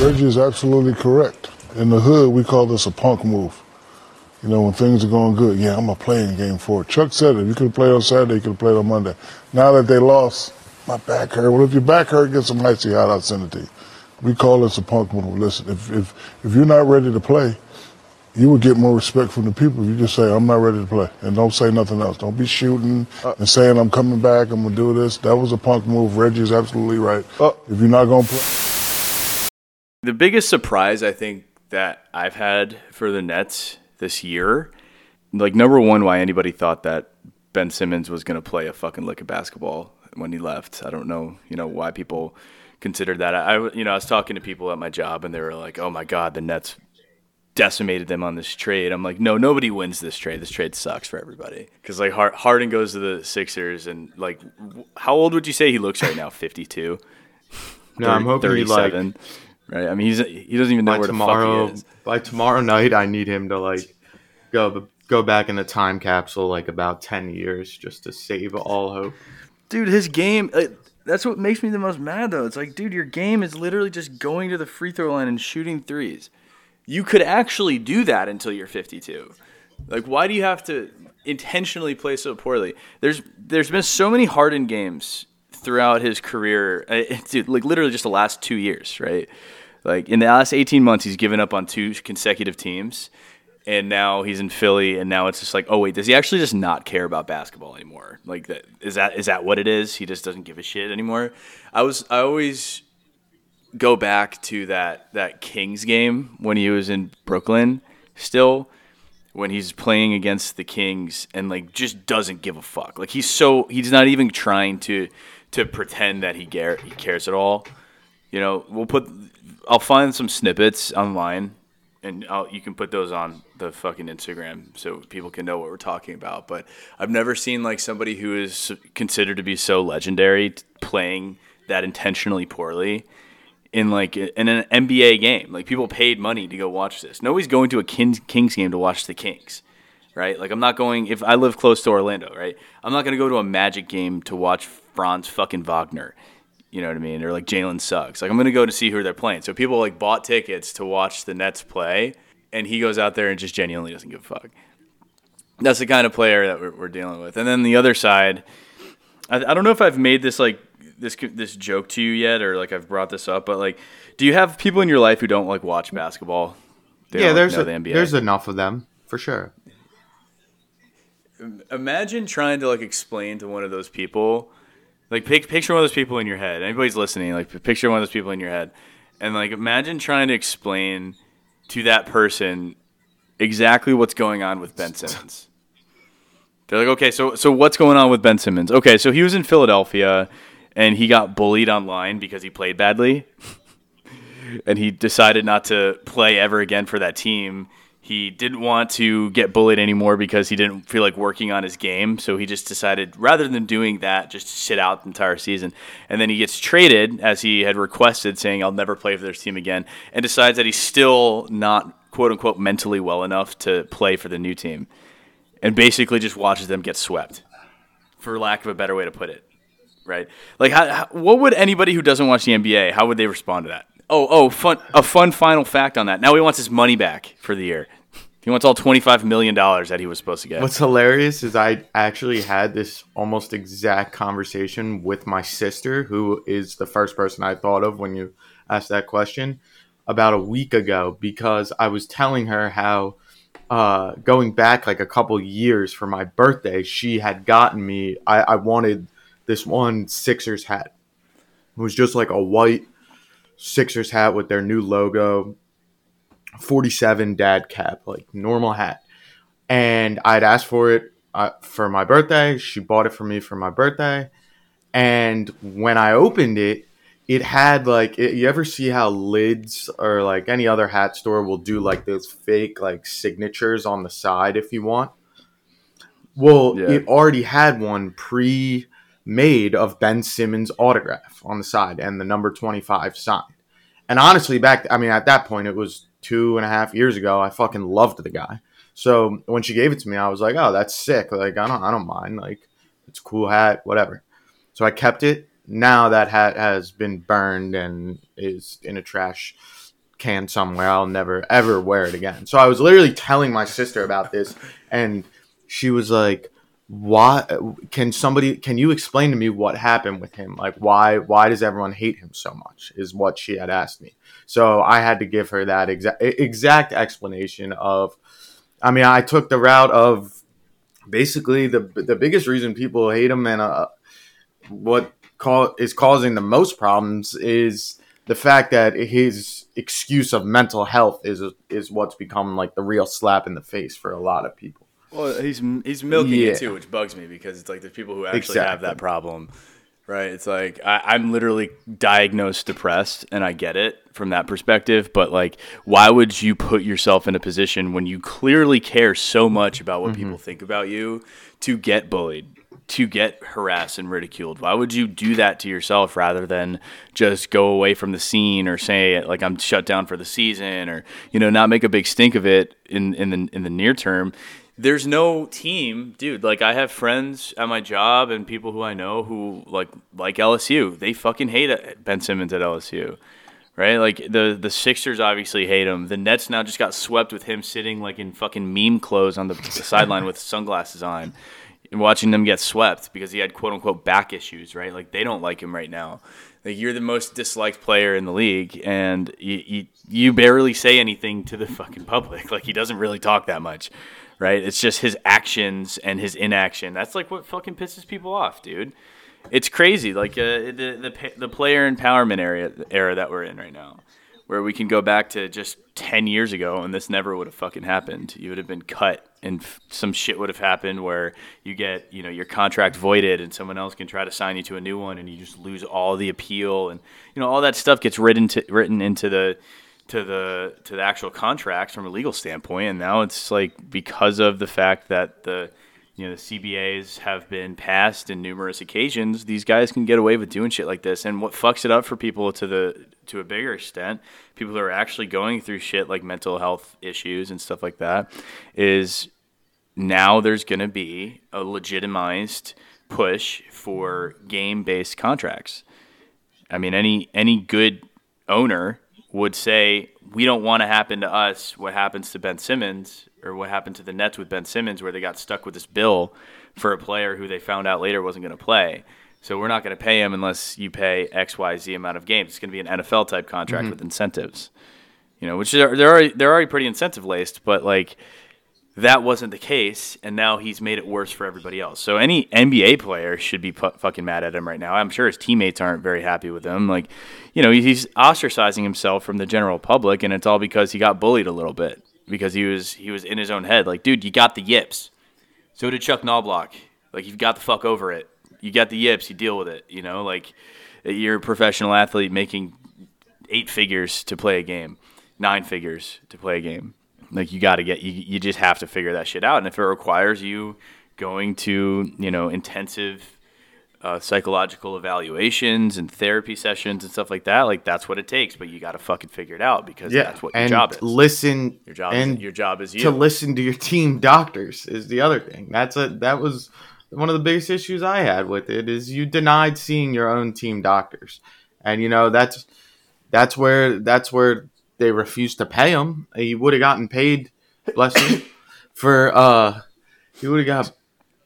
Reggie is absolutely correct. In the hood, we call this a punk move. You know, when things are going good, yeah, I'm going to play in game four. Chuck said it. You could have played on Saturday, you could have played on Monday. Now that they lost, my back hurt. Well, if your back hurt, get some icy hot, I'll send it to you. We call this a punk move. Listen, if, if, if you're not ready to play, you would get more respect from the people if you just say, I'm not ready to play. And don't say nothing else. Don't be shooting uh, and saying, I'm coming back, I'm going to do this. That was a punk move. Reggie's absolutely right. Uh, if you're not going to play. The biggest surprise, I think, that I've had for the Nets this year, like, number one, why anybody thought that Ben Simmons was going to play a fucking lick of basketball when he left. I don't know, you know, why people considered that. I, you know, I was talking to people at my job and they were like, "Oh my God, the Nets decimated them on this trade. I'm like, no, nobody wins this trade. This trade sucks for everybody. Because like Harden goes to the Sixers, and like, how old would you say he looks right now? 52. No, I'm hoping 37. Like, right. I mean, he's he doesn't even know where tomorrow, the fuck he is. By tomorrow night, I need him to like go go back in the time capsule like about 10 years just to save all hope. Dude, his game. Uh, that's what makes me the most mad, though. It's like, dude, your game is literally just going to the free throw line and shooting threes you could actually do that until you're 52. Like, why do you have to intentionally play so poorly? There's there's been so many Harden games throughout his career, uh, dude, like literally just the last two years, right? Like in the last 18 months, he's given up on two consecutive teams, and now he's in Philly, and now it's just like, oh wait, does he actually just not care about basketball anymore? Like that is that is that what it is? He just doesn't give a shit anymore. I was I always go back to that that Kings game when he was in Brooklyn still when he's playing against the Kings and like just doesn't give a fuck. Like he's so he's not even trying to to pretend that he care he cares at all. You know, we'll put I'll find some snippets online and I'll, you can put those on the fucking Instagram so people can know what we're talking about. But I've never seen like somebody who is considered to be so legendary playing that intentionally poorly in like in an NBA game. Like people paid money to go watch this. Nobody's going to a Kings, Kings game to watch the Kings, right? Like I'm not going if I live close to Orlando, right? I'm not going to go to a Magic game to watch Franz fucking Wagner. You know what I mean? Or like Jalen Suggs. Like I'm going to go to see who they're playing. So people like bought tickets to watch the Nets play, and he goes out there and just genuinely doesn't give a fuck. That's the kind of player that we're, we're dealing with. And then the other side, I, I don't know if I've made this like this this joke to you yet, or like I've brought this up, but like, do you have people in your life who don't like watch basketball? They yeah, there's like, a, the there's enough of them for sure. Imagine trying to like explain to one of those people, like pic- picture one of those people in your head. Anybody's listening, like picture one of those people in your head, and like imagine trying to explain to that person exactly what's going on with Ben Simmons. They're like, okay, so so what's going on with Ben Simmons? Okay, so he was in Philadelphia and he got bullied online because he played badly. and he decided not to play ever again for that team. He didn't want to get bullied anymore because he didn't feel like working on his game. So he just decided, rather than doing that, just sit out the entire season. And then he gets traded, as he had requested, saying, I'll never play for this team again, and decides that he's still not, quote unquote, mentally well enough to play for the new team. And basically just watches them get swept, for lack of a better way to put it right? Like, how, how, what would anybody who doesn't watch the NBA, how would they respond to that? Oh, oh, fun, a fun final fact on that. Now he wants his money back for the year. He wants all twenty-five million dollars that he was supposed to get. What's hilarious is I actually had this almost exact conversation with my sister, who is the first person I thought of when you asked that question, about a week ago, because I was telling her how uh, going back like a couple years for my birthday, she had gotten me. I, I wanted this one Sixers hat. It was just like a white Sixers hat with their new logo, 47 dad cap, like normal hat. And I'd asked for it uh, for my birthday. She bought it for me for my birthday. And when I opened it, it had like it, you ever see how lids or like any other hat store will do like those fake like signatures on the side if you want. Well, yeah. it already had one pre made of Ben Simmons' autograph on the side and the number 25 signed. And honestly, back, I mean, at that point, it was two and a half years ago. I fucking loved the guy. So when she gave it to me, I was like, oh, that's sick. Like, I don't, I don't mind. Like, it's a cool hat, whatever. So I kept it now that hat has been burned and is in a trash can somewhere. I'll never ever wear it again. So I was literally telling my sister about this, and she was like, "Why can somebody? Can you explain to me what happened with him? Like, why why does everyone hate him so much?" Is what she had asked me. So I had to give her that exact exact explanation of. I mean, I took the route of basically the the biggest reason people hate him and uh, what call, is causing the most problems is the fact that his excuse of mental health is is what's become like the real slap in the face for a lot of people. Well, he's he's milking Yeah. it too, which bugs me because it's like there's people who actually have that problem, right? It's like I, I'm literally diagnosed depressed, and I get it from that perspective. But like, why would you put yourself in a position when you clearly care so much about what mm-hmm. people think about you to get bullied? To get harassed and ridiculed, why would you do that to yourself rather than just go away from the scene or say like I'm shut down for the season or you know not make a big stink of it in in the in the near term? There's no team, dude. Like I have friends at my job and people who I know who like like LSU. They fucking hate Ben Simmons at LSU, right? Like the the Sixers obviously hate him. The Nets now just got swept with him sitting like in fucking meme clothes on the, the sideline with sunglasses on, and watching them get swept because he had quote unquote back issues, right? Like they don't like him right now. Like you're the most disliked player in the league, and you, you you barely say anything to the fucking public. Like he doesn't really talk that much, right? It's just his actions and his inaction. That's like what fucking pisses people off, dude. It's crazy, like uh, the the the player empowerment area era that we're in right now, where we can go back to just ten years ago, and this never would have fucking happened. You would have been cut, and f- some shit would have happened where you get you know your contract voided, and someone else can try to sign you to a new one, and you just lose all the appeal, and you know all that stuff gets written to, written into the to the to the actual contracts from a legal standpoint, and now it's like because of the fact that the you know the CBAs have been passed in numerous occasions, these guys can get away with doing shit like this. And what fucks it up for people to the to a bigger extent, people who are actually going through shit like mental health issues and stuff like that, is now there's going to be a legitimized push for game based contracts. I mean, any any good owner would say we don't want to happen to us what happens to Ben Simmons or what happened to the Nets with Ben Simmons, where they got stuck with this bill for a player who they found out later wasn't going to play. So we're not going to pay him unless you pay X, Y, Z amount of games. It's going to be an NFL type contract mm-hmm. with incentives, you know, which are they're already they're already pretty incentive laced, but like that wasn't the case, and now he's made it worse for everybody else. So any NBA player should be fu- fucking mad at him right now. I'm sure his teammates aren't very happy with him. Like, you know, he's ostracizing himself from the general public, and it's all because he got bullied a little bit because he was he was in his own head. Like, dude, you got the yips. So did Chuck Knoblauch. Like, you've got the fuck over it. You got the yips. You deal with it. You know, like you're a professional athlete making eight figures to play a game, nine figures to play a game. Like you got to get you, you just have to figure that shit out. And if it requires you going to you know intensive uh, psychological evaluations and therapy sessions and stuff like that, like that's what it takes. But you got to fucking figure it out because Yeah, that's what your job is. listen. Your job and is your job is you. to listen to your team doctors is the other thing. That's a that was one of the biggest issues I had with it is you denied seeing your own team doctors, and you know that's that's where that's where they refused to pay him. He would have gotten paid, bless him, for uh he would have got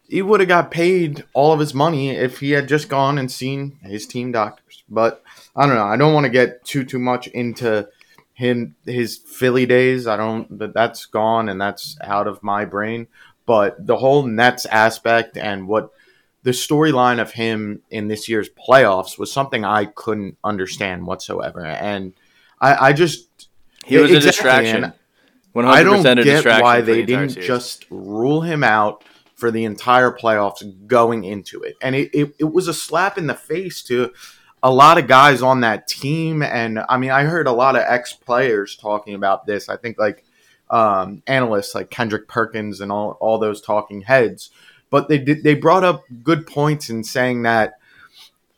he would have got paid all of his money if he had just gone and seen his team doctors. But I don't know. I don't want to get too too much into him his Philly days. I don't that that's gone and that's out of my brain. But the whole Nets aspect and what the storyline of him in this year's playoffs was something I couldn't understand whatsoever. And I, I just he was a distraction. One I hundred don't percent a get distraction. why for the they didn't series. just rule him out for the entire playoffs going into it. And it, it, it was a slap in the face to a lot of guys on that team. And I mean, I heard a lot of ex players talking about this. I think like um, analysts like Kendrick Perkins and all, all those talking heads. But they did they brought up good points in saying that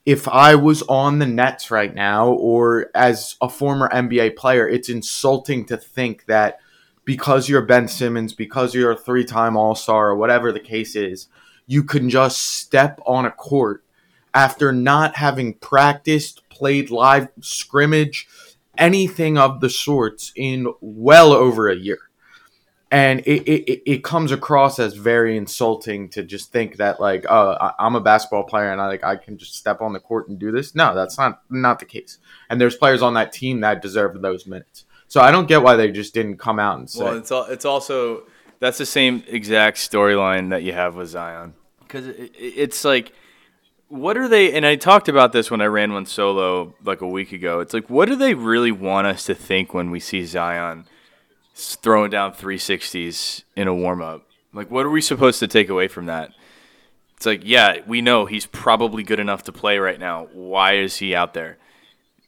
if I was on the Nets right now or as a former NBA player, it's insulting to think that because you're Ben Simmons, because you're a three time All Star, or whatever the case is, you can just step on a court after not having practiced, played live scrimmage, anything of the sorts in well over a year. And it, it, it comes across as very insulting to just think that like uh, I'm a basketball player and I like I can just step on the court and do this. No, that's not not the case. And there's players on that team that deserve those minutes. So I don't get why they just didn't come out and say. Well, it's all, it's also that's the same exact storyline that you have with Zion because it, it, it's like what are they and i talked about this when i ran one solo like a week ago it's like what do they really want us to think when we see zion throwing down 360s in a warm-up like what are we supposed to take away from that it's like yeah we know he's probably good enough to play right now why is he out there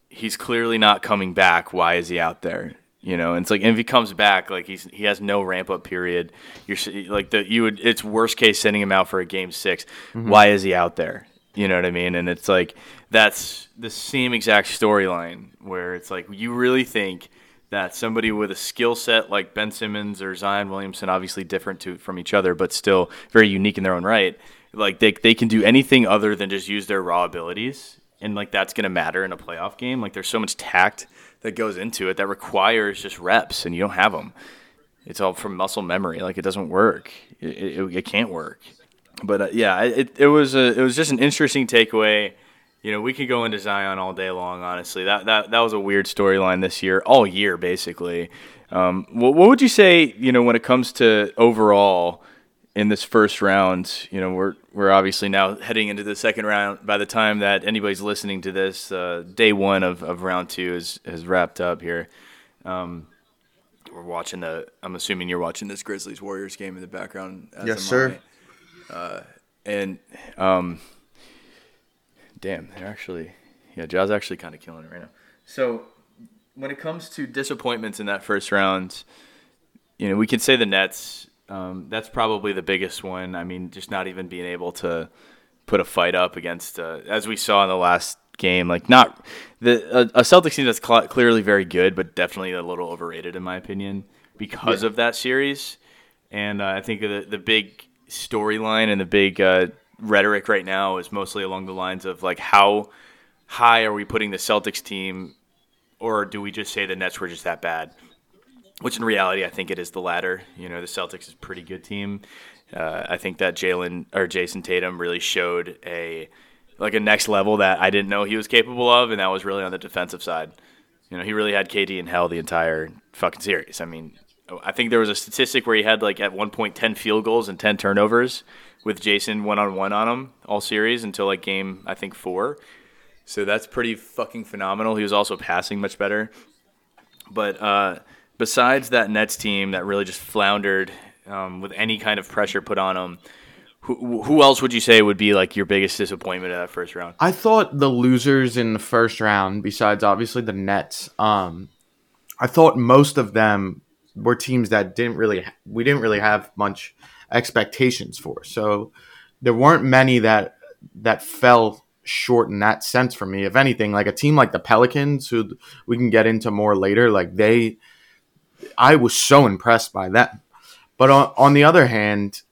he's clearly not coming back why is he out there you know, and it's like and if he comes back, like he's he has no ramp up period. You're like the you would it's worst case sending him out for a game 6 mm-hmm. Why is he out there? You know what I mean? And it's like that's the same exact storyline where it's like you really think that somebody with a skill set like Ben Simmons or Zion Williamson, obviously different to, from each other, but still very unique in their own right, like they they can do anything other than just use their raw abilities, and like that's gonna matter in a playoff game. Like there's so much tact that goes into it that requires just reps, and you don't have them. It's all from muscle memory. Like it doesn't work. It, it, it can't work. But uh, yeah, it, it was a it was just an interesting takeaway. You know, we could go into Zion all day long. Honestly, that that that was a weird storyline this year, all year basically. Um, what, what would you say? You know, when it comes to overall in this first round, you know, we're we're obviously now heading into the second round. By the time that anybody's listening to this, uh, day one of, of round two is has wrapped up here. Um, we're watching the. I'm assuming you're watching this Grizzlies Warriors game in the background. yes, sir. Uh, and um, damn, they're actually yeah, Jazz actually kind of killing it right now. So when it comes to disappointments in that first round, you know, we could say the Nets um, that's probably the biggest one. I mean, just not even being able to put a fight up against, uh, as we saw in the last game, like not the a, a Celtics team that's cl- clearly very good, but definitely a little overrated in my opinion because yeah. of that series. And uh, I think the the big storyline and the big uh, rhetoric right now is mostly along the lines of like how high are we putting the Celtics team, or do we just say the Nets were just that bad? which in reality I think it is the latter. You know, the Celtics is a pretty good team. Uh, I think that Jalen or Jayson Tatum really showed a like a next level that I didn't know he was capable of, and that was really on the defensive side. You know, he really had KD in hell the entire fucking series. I mean, I think there was a statistic where he had like at one point ten field goals and ten turnovers with Jayson one on one on him all series until like game I think four. So that's pretty fucking phenomenal. He was also passing much better, but. uh besides that Nets team that really just floundered um, with any kind of pressure put on them, who, who else would you say would be like your biggest disappointment in that first round? I thought the losers in the first round, besides obviously the Nets, um, I thought most of them were teams that didn't really we didn't really have much expectations for. So there weren't many that that fell short in that sense for me. If anything, like a team like the Pelicans, who we can get into more later, like they I was so impressed by them. But on, on the other hand,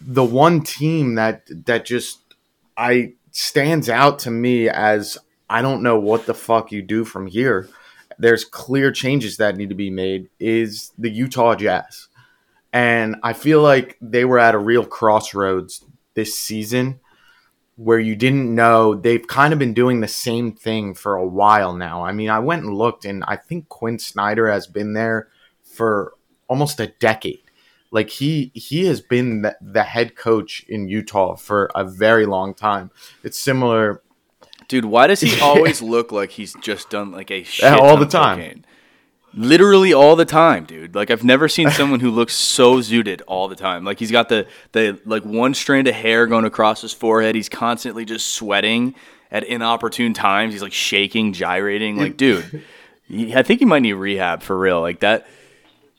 the one team that that just I stands out to me as I don't know what the fuck you do from here. There's clear changes that need to be made is the Utah Jazz. And I feel like they were at a real crossroads this season where you didn't know they've kind of been doing the same thing for a while now. I mean, I went and looked, and I think Quinn Snyder has been there for almost a decade. Like he he has been the, the head coach in Utah for a very long time. It's similar. Dude, why does he always look like he's just done like a shit all the time? Literally all the time, dude. Like I've never seen someone who looks so zooted all the time. Like he's got the the like one strand of hair going across his forehead. He's constantly just sweating at inopportune times. He's like shaking, gyrating. Like, dude, I think he might need rehab for real. Like that.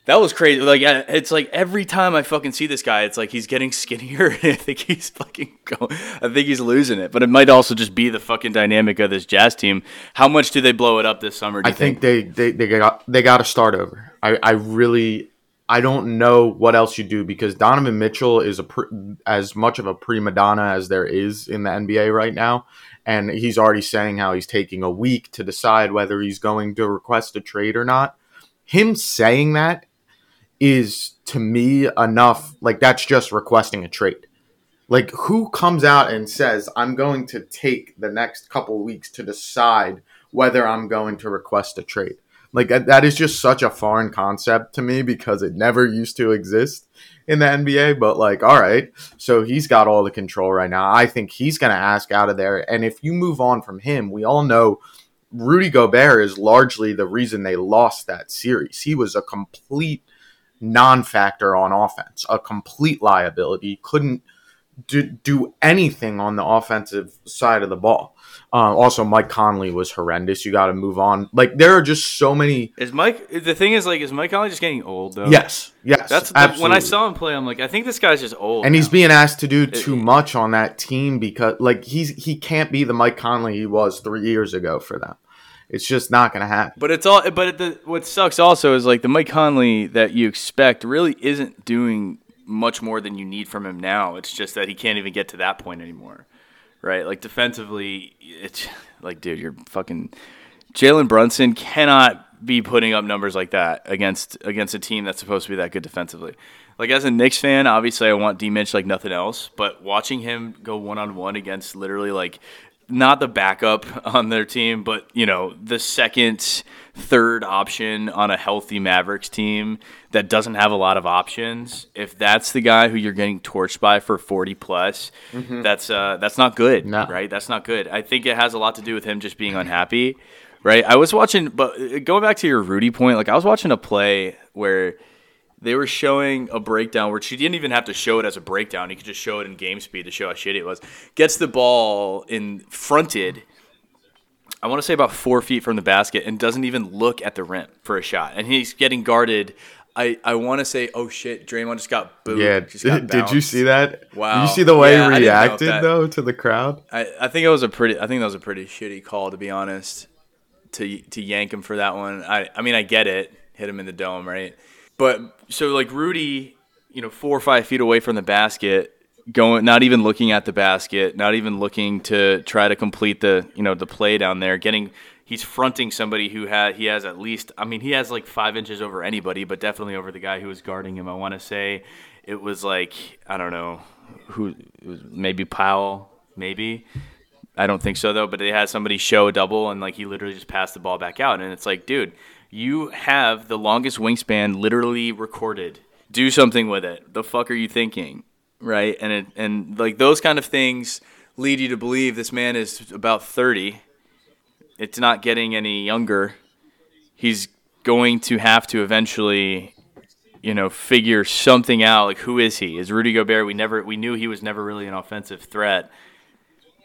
That was crazy. Like it's like every time I fucking see this guy, it's like he's getting skinnier. I think he's fucking going. I think he's losing it. But it might also just be the fucking dynamic of this Jazz team. How much do they blow it up this summer? I think, think, they they they got they got to start over. I I really I don't know what else you do because Donovan Mitchell is a pr- as much of a prima donna as there is in the NBA right now, and he's already saying how he's taking a week to decide whether he's going to request a trade or not. Him saying that is to me enough. Like that's just requesting a trade. Like who comes out and says I'm going to take the next couple weeks to decide whether I'm going to request a trade? Like that is just such a foreign concept to me because it never used to exist in the NBA. But like, all right, so he's got all the control right now. I think he's going to ask out of there. And if you move on from him, we all know Rudy Gobert is largely the reason they lost that series. He was a complete non-factor on offense, a complete liability. Couldn't do, do anything on the offensive side of the ball. Uh, also, Mike Conley was horrendous. You got to move on. Like there are just so many. Is Mike? The thing is, like, is Mike Conley just getting old though? Yes, yes. That's the, when I saw him play. I'm like, I think this guy's just old, and now. he's being asked to do too much on that team because, like, he's he can't be the Mike Conley he was three years ago for them. It's just not going to happen. But it's all. But the, what sucks also is like the Mike Conley that you expect really isn't doing much more than you need from him now. It's just that he can't even get to that point anymore right? Like defensively, it's like, dude, you're fucking Jalen Brunson cannot be putting up numbers like that against against a team that's supposed to be that good defensively. Like as a Knicks fan, obviously I want D like nothing else, but watching him go one on one against literally like not the backup on their team, but you know the second, third option on a healthy Mavericks team that doesn't have a lot of options. If that's the guy who you're getting torched by for 40 plus, mm-hmm. that's uh, that's not good, no. right? That's not good. I think it has a lot to do with him just being unhappy, right? I was watching, but uh, going back to your Rudy point, like I was watching a play where they were showing a breakdown where she didn't even have to show it as a breakdown. You could just show it in game speed to show how shitty it was. Gets the ball in fronted. I want to say about four feet from the basket and doesn't even look at the rim for a shot. And he's getting guarded. I, I want to say, oh shit, Draymond just got booed. Yeah, got did you see that? Wow. Did you see the way yeah, he reacted that, though to the crowd? I, I think it was a pretty I think that was a pretty shitty call to be honest. To to yank him for that one. I I mean I get it. Hit him in the dome, right? But so like Rudy, you know, four or five feet away from the basket, going, not even looking at the basket, not even looking to try to complete the, you know, the play down there, getting. He's fronting somebody who had he has at least I mean he has like five inches over anybody, but definitely over the guy who was guarding him. I want to say it was like I don't know who maybe Powell maybe I don't think so though, but they had somebody show a double and like he literally just passed the ball back out, and it's like, dude, you have the longest wingspan literally recorded. Do something with it. The fuck are you thinking? Right? And it, and like those kind of things lead you to believe this man is about 30. It's not getting any younger. He's going to have to eventually you know figure something out like who is he is rudy gobert we never we knew he was never really an offensive threat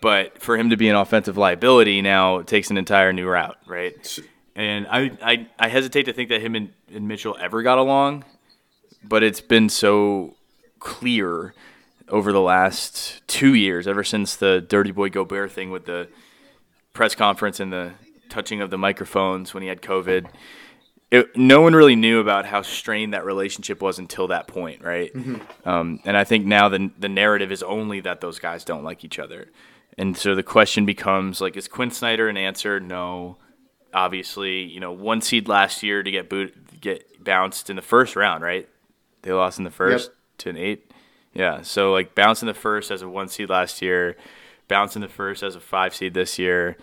but for him to be an offensive liability now takes an entire new route right and I, I, I hesitate to think that him and, and Mitchell ever got along, but it's been so clear over the last two years, ever since the Dirty Boy Gobert thing with the press conference and the touching of the microphones when he had COVID. It, no one really knew about how strained that relationship was until that point, right? Mm-hmm. Um, and I think now the the narrative is only that those guys don't like each other, and so the question becomes like, is Quinn Snyder an answer? No obviously, you know, one seed last year to get boot get bounced in the first round, right? They lost in the first yep. to an eight. Yeah, so like bounce in the first as a one seed last year, bounce in the first as a five seed this year.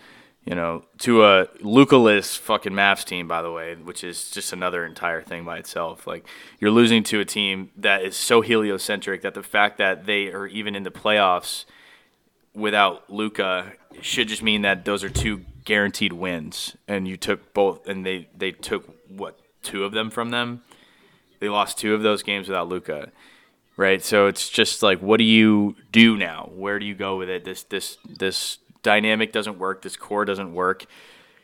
You know, to a Luka-less fucking Mavs team, by the way, which is just another entire thing by itself. Like you're losing to a team that is so heliocentric that the fact that they are even in the playoffs without Luka should just mean that those are two guaranteed wins, and you took both, and they they took what two of them from them. They lost two of those games without Luka, right? So it's just like, what do you do now? Where do you go with it? This this this dynamic doesn't work. This core doesn't work.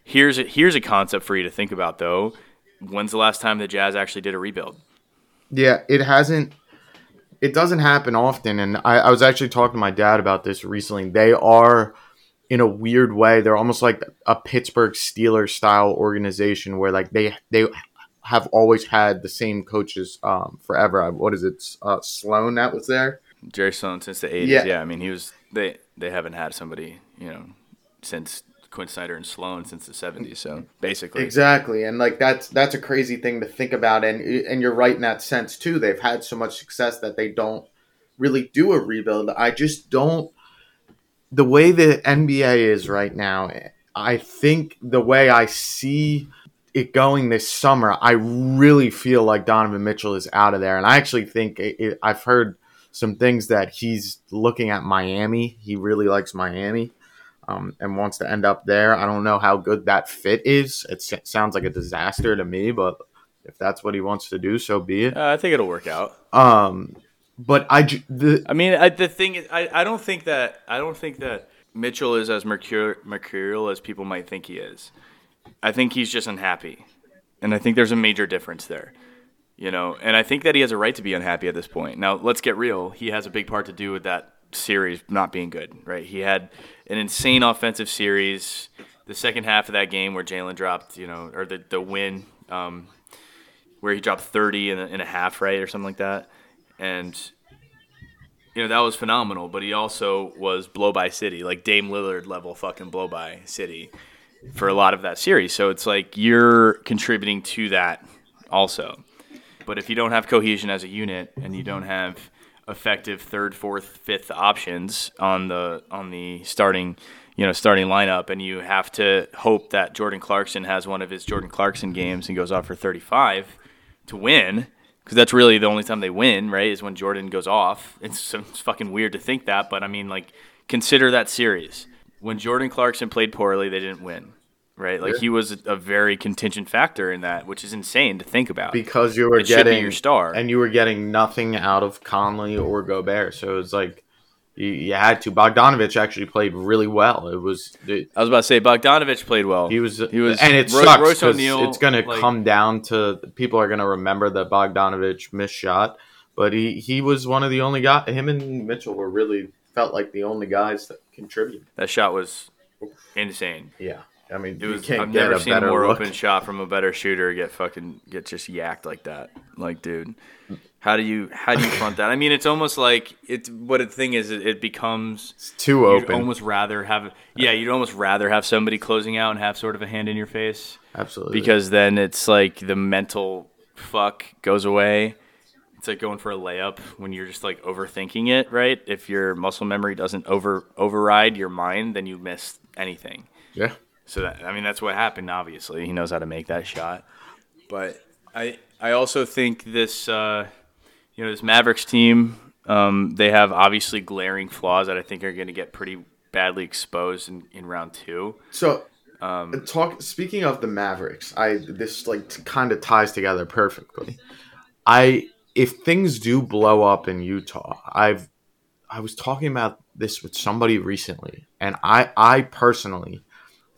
Here's a, here's a concept for you to think about though. When's the last time the Jazz actually did a rebuild? Yeah, it hasn't. It doesn't happen often, and I, I was actually talking to my dad about this recently. They are in a weird way. They're almost like a Pittsburgh Steelers style organization where like they they have always had the same coaches um, forever. What is it? Uh, Sloan that was there. Jerry Sloan since the 80s. Yeah. Yeah. I mean, he was they they haven't had somebody you know since Quinn Snyder and Sloan since the 70s. So basically, Exactly, and like that's that's a crazy thing to think about, and and you're right in that sense too. They've had so much success that they don't really do a rebuild. I just don't. The way the NBA is right now, I think the way I see it going this summer, I really feel like Donovan Mitchell is out of there, and I actually think it, it, I've heard some things that he's looking at Miami. He really likes Miami um, and wants to end up there. I don't know how good that fit is. It s- sounds like a disaster to me, but if that's what he wants to do, so be it. uh, I think it'll work out. Um, but I the I mean, I, the thing is, I, I don't think that I don't think that Mitchell is as mercur- mercurial as people might think he is. I think he's just unhappy, and I think there's a major difference there. You know, and I think that he has a right to be unhappy at this point. Now, let's get real. He has a big part to do with that series not being good, right? He had an insane offensive series. The second half of that game where Jalen dropped, you know, or the the win, um, where he dropped 30 and a, a half, right, or something like that, and you know that was phenomenal. But he also was blow by city, like Dame Lillard level fucking blow by city for a lot of that series. So it's like you're contributing to that also. But if you don't have cohesion as a unit and you don't have effective third, fourth, fifth options on the on the starting, you know, starting lineup, and you have to hope that Jordan Clarkson has one of his Jordan Clarkson games and goes off for 35 to win, because that's really the only time they win, right? Is when Jordan goes off. It's, it's fucking weird to think that, but I mean, like, consider that series when Jordan Clarkson played poorly, they didn't win. Right, like Yeah. he was a, very contingent factor in that, which is insane to think about. because you were It should be getting your star. and you were getting nothing out of Conley or Gobert, so it was like you, you had to. Bogdanovich actually played really well. It was it, I was about to say Bogdanovich played well. he was He was- and it Ro- sucks Royce O'Neale, it's going to come down to people are going to remember that Bogdanovich missed shot, but he he was one of the only guys. Him and Mitchell were really felt like the only guys that contributed. that shot was insane. Yeah, I mean, It was. I've never a seen a more look. open shot from a better shooter get fucking get just yacked like that. Like, dude, how do you how do you front that? I mean, it's almost like it's. What the thing is, it, it becomes It's too you'd open. almost rather have. Yeah, you'd almost rather have somebody closing out and have sort of a hand in your face Absolutely, because then it's like the mental fuck goes away. It's like going for a layup when you're just like overthinking it, right? If your muscle memory doesn't over override your mind, then you miss anything. yeah. So that I mean that's what happened. Obviously, he knows how to make that shot. But I I also think this uh, you know this Mavericks team um, they have obviously glaring flaws that I think are going to get pretty badly exposed in, in round two. So, Um, talk. Speaking of the Mavericks, I this like kind of ties together perfectly. I if things do blow up in Utah, I've I was talking about this with somebody recently, and I I personally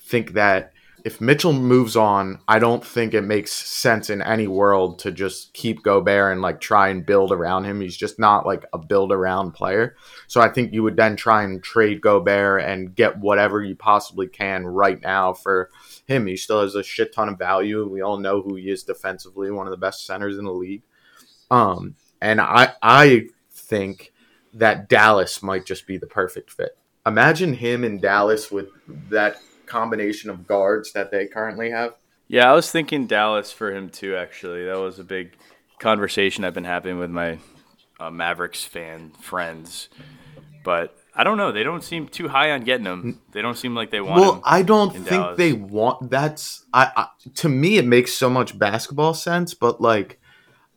think that if Mitchell moves on, I don't think it makes sense in any world to just keep Gobert and like try and build around him. He's just not like a build around player. So I think you would then try and trade Gobert and get whatever you possibly can right now for him. He still has a shit ton of value. We all know who he is defensively, one of the best centers in the league. Um, and I I think that Dallas might just be the perfect fit. Imagine him in Dallas with that combination of guards that they currently have. yeah, I was thinking Dallas for him too. Actually, that was a big conversation I've been having with my uh, Mavericks fan friends. But I don't know. They don't seem too high on getting him. They don't seem like they want Well, him. I don't in think Dallas. they want. That's I, I. To me, it makes so much basketball sense, but like,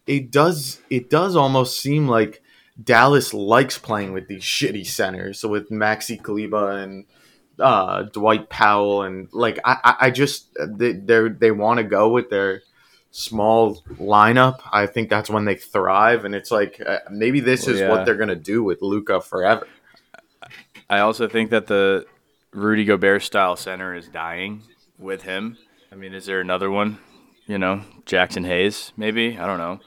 it does. It does almost seem like Dallas likes playing with these shitty centers, so with Maxi Kleber and uh, Dwight Powell, and like I, I, just they they they want to go with their small lineup. I think that's when they thrive, and it's like uh, maybe this is yeah. what they're gonna do with Luka forever. I also think that the Rudy Gobert style center is dying with him. I mean, is there another one? You know, Jaxson Hayes, maybe. I don't know.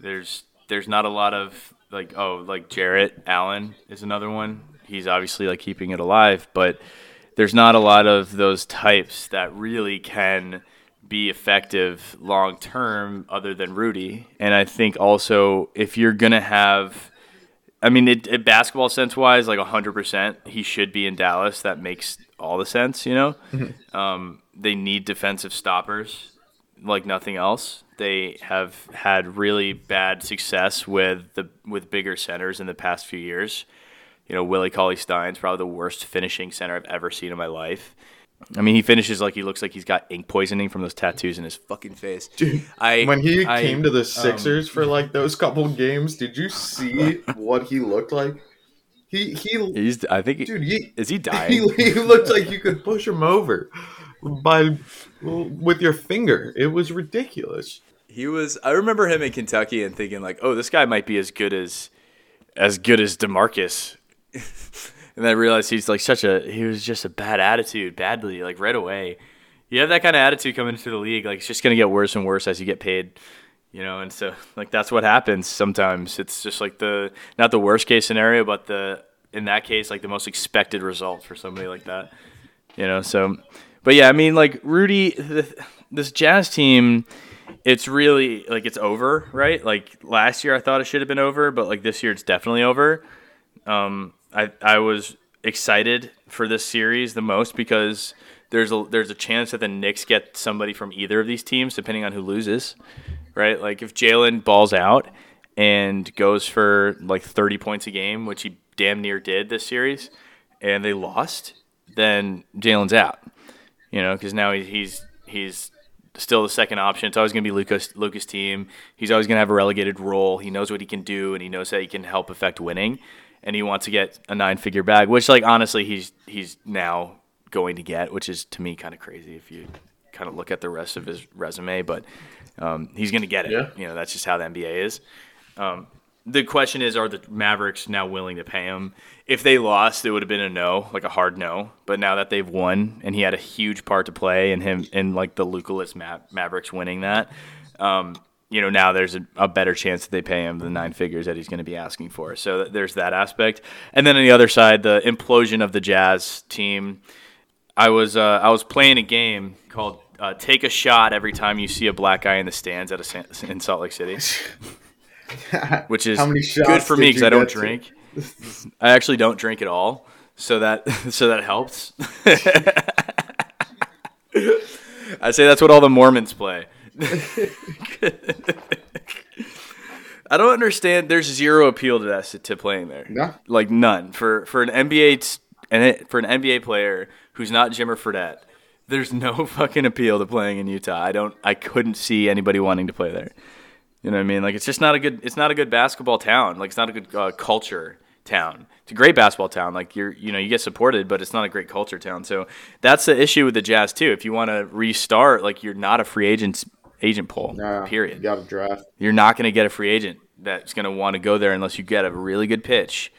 There's there's not a lot of like oh like Jarrett Allen is another one. He's obviously like keeping it alive, but there's not a lot of those types that really can be effective long term other than Rudy. And I think also if you're gonna have, I mean, it, it basketball sense wise, like hundred percent, he should be in Dallas. That makes all the sense, you know. Um, they need defensive stoppers like nothing else. They have had really bad success with the with bigger centers in the past few years. You know, Willie Cauley Stein's probably the worst finishing center I've ever seen in my life. I mean, he finishes like he looks like he's got ink poisoning from those tattoos in his fucking face. Dude, I when he I- came to the um, Sixers for like those couple games, did you see what he looked like? He he he's. I think. Dude, he, is he he, dying? he looked like you could push him over by with your finger. It was ridiculous. He was. I remember him in Kentucky and thinking like, "Oh, this guy might be as good as, as good as Demarcus." and then I realized he's like such a. He was just a bad attitude, badly like right away. You have that kind of attitude coming into the league, like it's just gonna get worse and worse as you get paid, you know. And so like that's what happens sometimes. It's just like the not the worst case scenario, but the in that case like the most expected result for somebody like that, you know. So, but yeah, I mean like Rudy, the, this Jazz team it's really like it's over, right? Like last year I thought it should have been over, but like this year it's definitely over. Um, I I was excited for this series the most because there's a there's a chance that the Knicks get somebody from either of these teams, depending on who loses, right? Like if Jalen balls out and goes for like 30 points a game, which he damn near did this series, and they lost, then Jalen's out. You know, because now he- he's he's still the second option. It's always going to be Luka's Luka's team. He's always going to have a relegated role. He knows what he can do, and he knows that he can help affect winning. And he wants to get a nine-figure bag, which, like, honestly, he's he's now going to get, which is to me kind of crazy if you kind of look at the rest of his resume. But um, he's going to get it. Yeah. You know, that's just how the NBA is. Um, the question is, are the Mavericks now willing to pay him? If they lost, it would have been a no, like a hard no. But now that they've won, and he had a huge part to play in him in like the Lukaless Ma- Mavericks winning that, um, you know, now there's a, a better chance that they pay him the nine figures that he's going to be asking for. So th- there's that aspect. And then on the other side, the implosion of the Jazz team. I was uh, I was playing a game called uh, "Take a Shot" every time you see a black guy in the stands at a San- in Salt Lake City which is How many shots good for me because I don't drink. I actually don't drink at all, so that so that helps. I say that's what all the Mormons play. I don't understand. There's zero appeal to that to playing there. No. like none for for an NBA and it, for an NBA player who's not Jimmer Fredette. There's no fucking appeal to playing in Utah. I don't. I couldn't see anybody wanting to play there. You know what I mean? Like it's just not a good. It's not a good basketball town. Like it's not a good uh, culture town. It's a great basketball town. Like you're, you know, you get supported, but it's not a great culture town. So that's the issue with the Jazz too. If you want to restart, like you're not a free agent agent pool. Nah, period. You got to draft. You're not going to get a free agent that's going to want to go there unless you get a really good pitch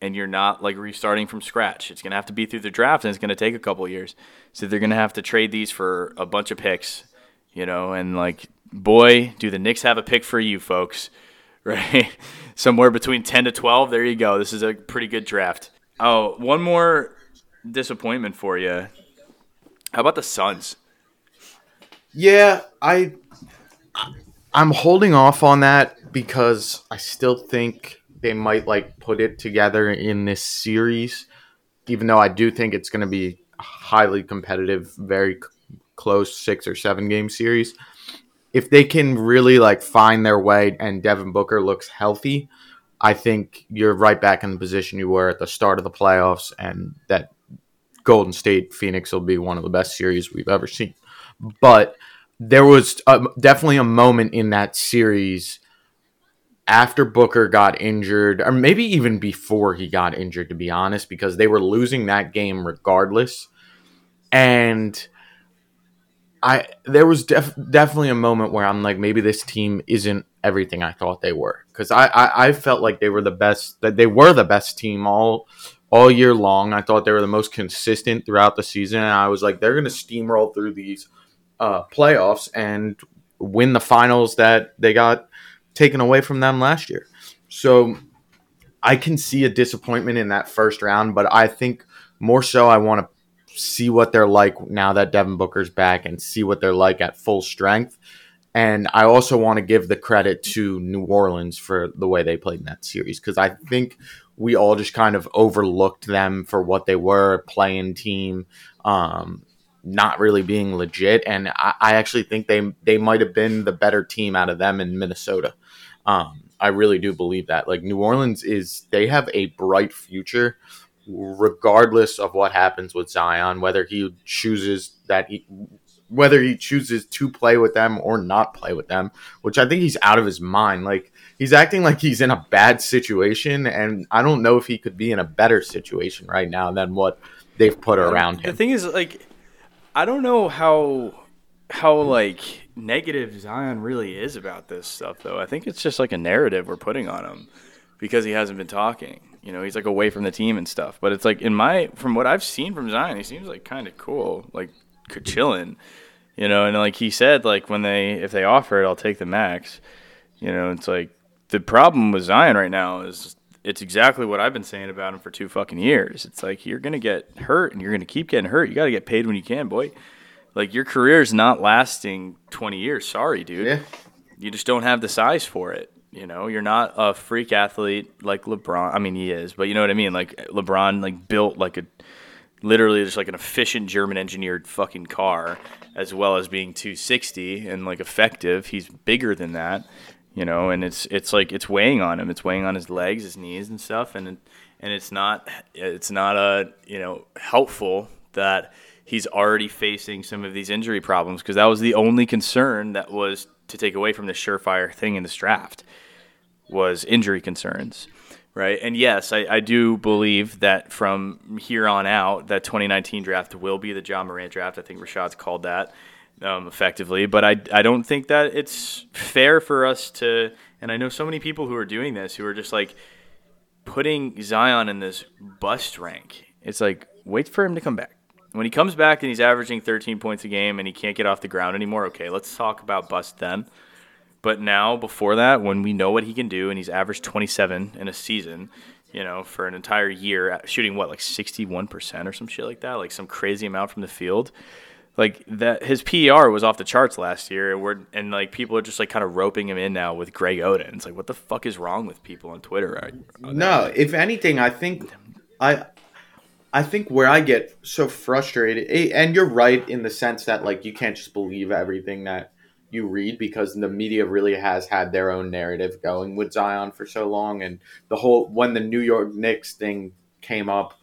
and you're not like restarting from scratch. It's going to have to be through the draft and it's going to take a couple years. So they're going to have to trade these for a bunch of picks, you know, and like boy, do the Knicks have a pick for you folks, right? Somewhere between 10 to 12. There you go. This is a pretty good draft. Oh, one more disappointment for you. How about the Suns? Yeah, I I'm holding off on that because I still think they might like put it together in this series, even though I do think it's going to be highly competitive, very c- close six or seven game series. If they can really like find their way and Devin Booker looks healthy, I think you're right back in the position you were at the start of the playoffs, and that Golden State Phoenix will be one of the best series we've ever seen. But there was uh, a, definitely a moment in that series after Booker got injured, or maybe even before he got injured, to be honest, because they were losing that game regardless. And I there was def- definitely a moment where I'm like, maybe this team isn't everything I thought they were, because I, I I felt like they were the best that they were the best team all all year long. I thought they were the most consistent throughout the season, and I was like, they're gonna steamroll through these uh, playoffs and win the finals that they got taken away from them last year. So I can see a disappointment in that first round, but I think more so I want to see what they're like now that Devin Booker's back and see what they're like at full strength. And I also want to give the credit to New Orleans for the way they played in that series because I think we all just kind of overlooked them for what they were playing team, um, not really being legit. And I, I, actually think they they might have been the better team out of them in Minnesota. Um, I really do believe that. Like New Orleans is, they have a bright future regardless of what happens with Zion, whether he chooses that he, whether he chooses to play with them or not play with them, which I think he's out of his mind. Like he's acting like he's in a bad situation, and I don't know if he could be in a better situation right now than what they've put around him. The thing is, like, I don't know how how like negative Zion really is about this stuff, though. I think it's just like a narrative we're putting on him because he hasn't been talking. You know, he's like away from the team and stuff. But it's like in my from what I've seen from Zion, he seems like kind of cool, like chilling. You know, and like he said, like when they if they offer it, I'll take the max. You know, it's like the problem with Zion right now is it's exactly what I've been saying about him for two fucking years. It's like you're gonna get hurt and you're gonna keep getting hurt. You got to get paid when you can, boy. Like your career is not lasting 20 years. Sorry, dude. Yeah. You just don't have the size for it. You know, you're not a freak athlete like LeBron. I mean, he is, but you know what I mean. Like LeBron, like built like a literally just like an efficient German engineered fucking car, as well as being 260 and like effective. He's bigger than that, you know, and it's it's like it's weighing on him. It's weighing on his legs, his knees, and stuff, and and it's not it's not a uh, you know helpful that he's already facing some of these injury problems because that was the only concern that was to take away from the surefire thing in this draft was injury concerns, right? And yes, I, I do believe that from here on out, that 2019 draft will be the Ja Morant draft. I think Rashad's called that um, effectively, but I, I don't think that it's fair for us to. And I know so many people who are doing this who are just like putting Zion in this bust rank. It's like wait for him to come back. When he comes back and he's averaging 13 points a game and he can't get off the ground anymore, okay, let's talk about bust then. But now, before that, when we know what he can do, and he's averaged 27 in a season, you know, for an entire year, shooting what, like 61% or some shit like that, like some crazy amount from the field. Like that, his PER was off the charts last year, and we're and like people are just like kind of roping him in now with Greg Oden. It's like, what the fuck is wrong with people on Twitter? Right? No, if anything, I think I I think where I get so frustrated, and you're right in the sense that like you can't just believe everything that you read because the media really has had their own narrative going with Zion for so long and the whole when the New York Knicks thing came up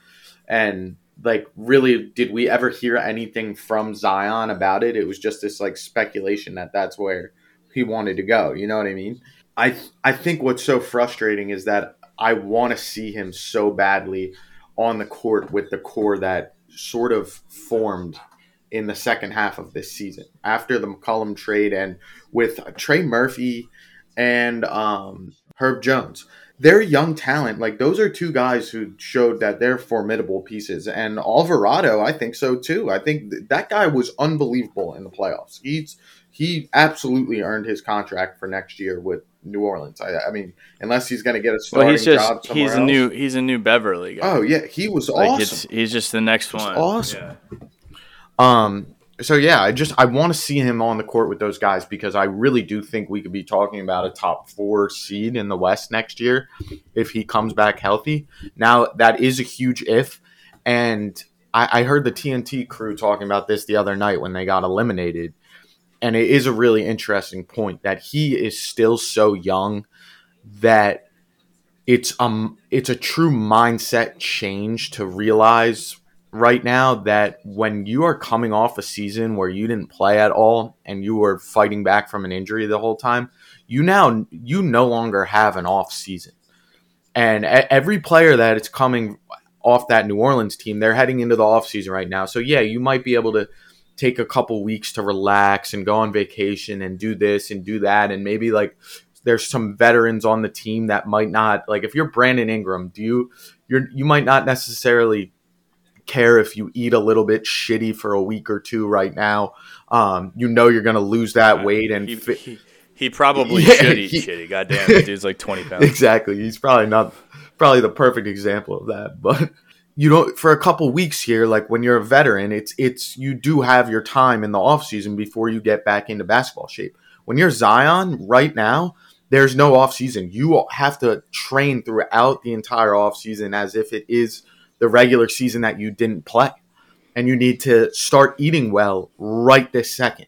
and like really did we ever hear anything from Zion about it? It was just this like speculation that that's where he wanted to go you know what I mean? I I think what's so frustrating is that I want to see him so badly on the court with the core that sort of formed in the second half of this season. After the McCollum trade and with Trey Murphy and um, Herb Jones. They're young talent. Like those are two guys who showed that they're formidable pieces. And Alvarado, I think so too. I think th- that guy was unbelievable in the playoffs. He's he absolutely earned his contract for next year with New Orleans. I, I mean, unless he's going to get a starting well, he's just, job somewhere He's a else. new he's a new Beverley guy. Oh yeah, he was like awesome. he's just the next one. Awesome. Yeah. Um, so yeah, I just I want to see him on the court with those guys because I really do think we could be talking about a top four seed in the West next year if he comes back healthy. Now that is a huge if, and I, I heard the TNT crew talking about this the other night when they got eliminated, and it is a really interesting point that he is still so young that it's um it's a true mindset change to realize right now that when you are coming off a season where you didn't play at all and you were fighting back from an injury the whole time, you now you no longer have an off season. And every player that is coming off that New Orleans team, they're heading into the off season right now. So yeah, you might be able to take a couple weeks to relax and go on vacation and do this and do that and maybe like there's some veterans on the team that might not like if you're Brandon Ingram, do you you're you might not necessarily care if you eat a little bit shitty for a week or two right now. Um, you know you're going to lose that weight and he, he, he probably yeah, should eat he, shitty. Goddamn, the dude's like 20 pounds. Exactly. He's probably not probably the perfect example of that. But you know for a couple weeks here like when you're a veteran it's it's you do have your time in the off season before you get back into basketball shape when you're zion right now there's no off season you have to train throughout the entire off season as if it is the regular season that you didn't play and you need to start eating well right this second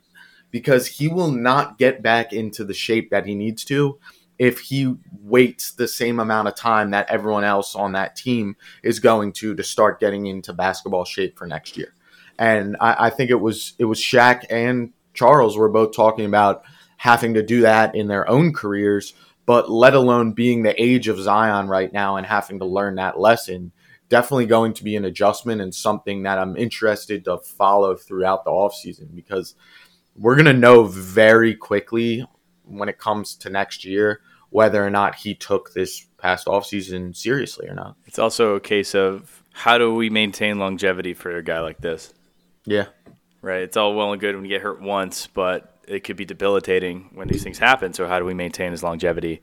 because he will not get back into the shape that he needs to if he waits the same amount of time that everyone else on that team is going to to start getting into basketball shape for next year. And I, I think it was it was Shaq and Charles were both talking about having to do that in their own careers, but let alone being the age of Zion right now and having to learn that lesson. Definitely going to be an adjustment and something that I'm interested to follow throughout the offseason because we're going to know very quickly when it comes to next year whether or not he took this past offseason seriously or not. It's also a case of how do we maintain longevity for a guy like this? Yeah. Right. It's all well and good when you get hurt once, but it could be debilitating when these things happen. So how do we maintain his longevity?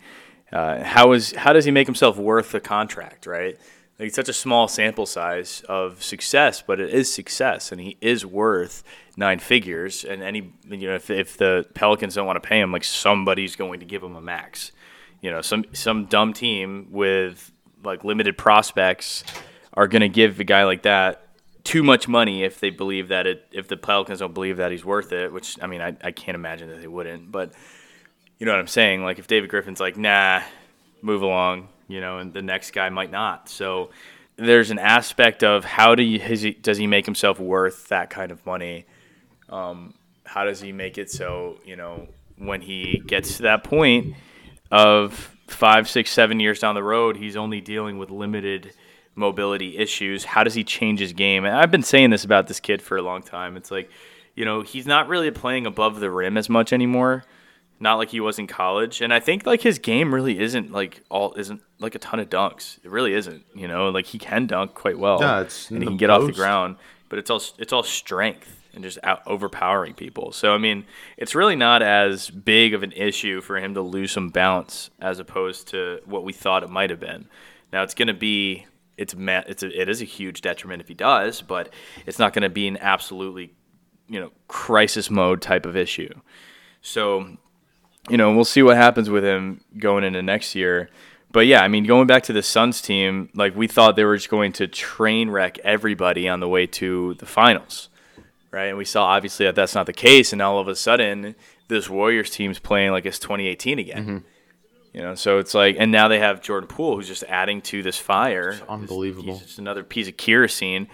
Uh, how is how does he make himself worth the contract? Right. Like it's such a small sample size of success, but it is success, and he is worth nine figures. And any you know, if, if the Pelicans don't want to pay him, like somebody's going to give him a max. You know, some some dumb team with like limited prospects are going to give a guy like that too much money if they believe that it if the Pelicans don't believe that he's worth it. Which I mean, I I can't imagine that they wouldn't, but you know what I'm saying. Like if David Griffin's like, nah, move along, you know, and the next guy might not. So there's an aspect of how do you, does he make himself worth that kind of money? Um, how does he make it so you know when he gets to that point of five, six, seven years down the road, he's only dealing with limited mobility issues. How does he change his game? And I've been saying this about this kid for a long time. It's like, you know, he's not really playing above the rim as much anymore not like he was in college. And I think like his game really isn't like all isn't like a ton of dunks. It really isn't. You know, like he can dunk quite well. Yeah, it's and he can get post. off the ground, but it's all it's all strength and just out overpowering people. So I mean, it's really not as big of an issue for him to lose some bounce as opposed to what we thought it might have been. Now it's going to be it's it's a, it is a huge detriment if he does, but it's not going to be an absolutely you know crisis mode type of issue. So you know, we'll see what happens with him going into next year. But yeah, I mean, going back to the Suns team, like we thought they were just going to train wreck everybody on the way to the finals, right? And we saw obviously that that's not the case, and all of a sudden, this Warriors team's playing like it's 2018 again. Mm-hmm. You know, so it's like, and now they have Jordan Poole, who's just adding to this fire. It's unbelievable. He's just another piece of kerosene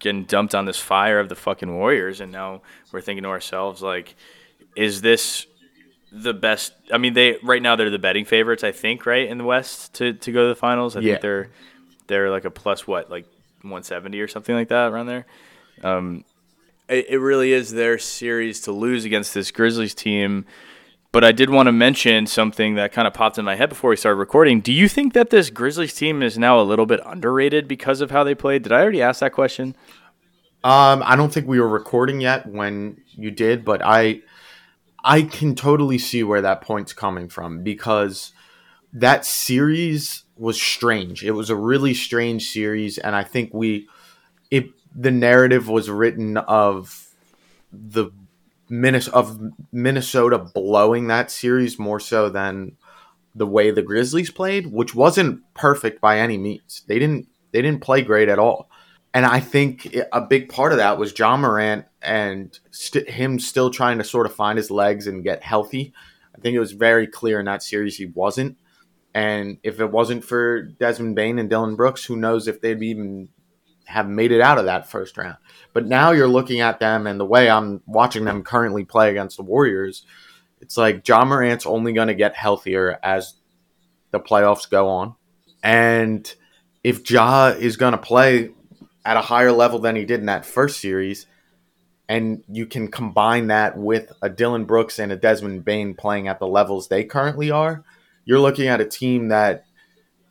getting dumped on this fire of the fucking Warriors, and now we're thinking to ourselves like, is this the best. I mean, they right now they're the betting favorites. I think right in the West to, to go to the finals. I yeah. think they're they're like a plus what like 170 or something like that around there. Um, it, it really is their series to lose against this Grizzlies team. But I did want to mention something that kind of popped in my head before we started recording. Do you think that this Grizzlies team is now a little bit underrated because of how they played? Did I already ask that question? Um, I don't think we were recording yet when you did, but I I can totally see where that point's coming from because that series was strange. It was a really strange series, and I think we it the narrative was written of the of Minnesota blowing that series more so than the way the Grizzlies played, which wasn't perfect by any means. They didn't they didn't play great at all. And I think a big part of that was Ja Morant and st- him still trying to sort of find his legs and get healthy. I think it was very clear in that series he wasn't. And if it wasn't for Desmond Bane and Dillon Brooks, who knows if they'd even have made it out of that first round. But now you're looking at them and the way I'm watching them currently play against the Warriors, it's like Ja Morant's only going to get healthier as the playoffs go on. And if Ja is going to play at a higher level than he did in that first series, and you can combine that with a Dillon Brooks and a Desmond Bane playing at the levels they currently are, you're looking at a team that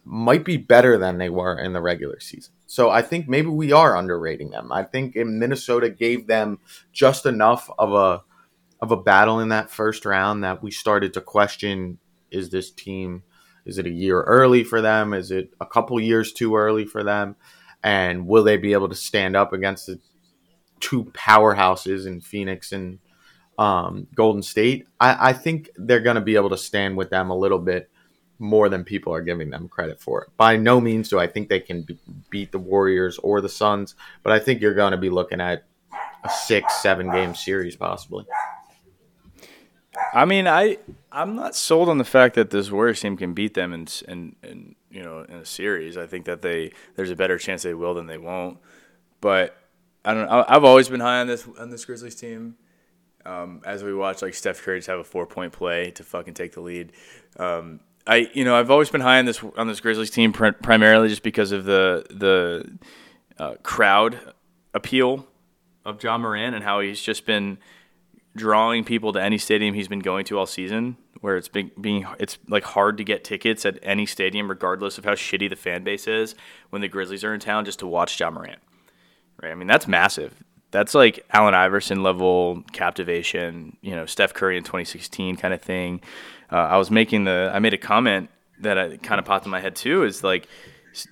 might be better than they were in the regular season. So I think maybe we are underrating them. I think Minnesota gave them just enough of a of a battle in that first round that we started to question is this team is it a year early for them? Is it a couple years too early for them? and will they be able to stand up against the two powerhouses in Phoenix and um, Golden State? I, I think they're going to be able to stand with them a little bit more than people are giving them credit for. By no means do I think they can be- beat the Warriors or the Suns, but I think you're going to be looking at a six, seven game series possibly. I mean, I I'm not sold on the fact that this Warriors team can beat them in in, in you know in a series. I think that they there's a better chance they will than they won't. But I don't. know. I've always been high on this on this Grizzlies team. Um, as we watch like Steph Curry just have a four point play to fucking take the lead. Um, I you know I've always been high on this on this Grizzlies team pr- primarily just because of the the uh, crowd appeal of Ja Morant and how he's just been drawing people to any stadium he's been going to all season where it's been being it's like hard to get tickets at any stadium regardless of how shitty the fan base is when the Grizzlies are in town just to watch Ja Morant. Right? I mean, that's massive. That's like Allen Iverson level captivation, you know, Steph Curry in 2016 kind of thing. Uh, I was making the I made a comment that I kind of popped in my head too is like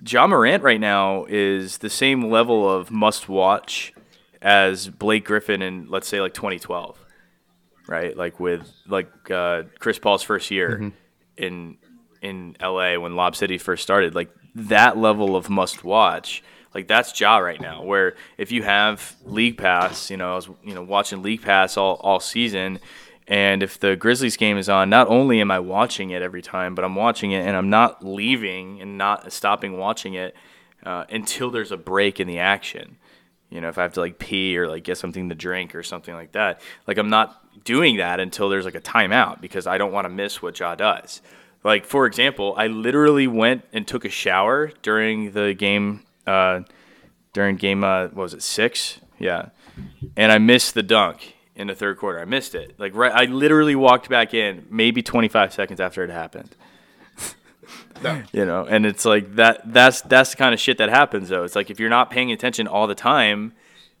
Ja Morant right now is the same level of must watch as Blake Griffin in let's say like 2012 right? Like with like uh, Chris Paul's first year Mm-hmm. in in LA when Lob City first started, like that level of must watch. Like that's Ja right now. Where if you have League Pass, you know, I was you know watching League Pass all all season, and if the Grizzlies game is on, not only am I watching it every time, but I'm watching it and I'm not leaving and not stopping watching it uh, until there's a break in the action. You know, if I have to like pee or like get something to drink or something like that, like I'm not doing that until there's like a timeout because I don't want to miss what Ja does. Like for example, I literally went and took a shower during the game, uh, during game uh, what was it six? Yeah, and I missed the dunk in the third quarter. I missed it. Like right, I literally walked back in maybe 25 seconds after it happened. no. You know, and it's like that. That's that's the kind of shit that happens though. It's like if you're not paying attention all the time,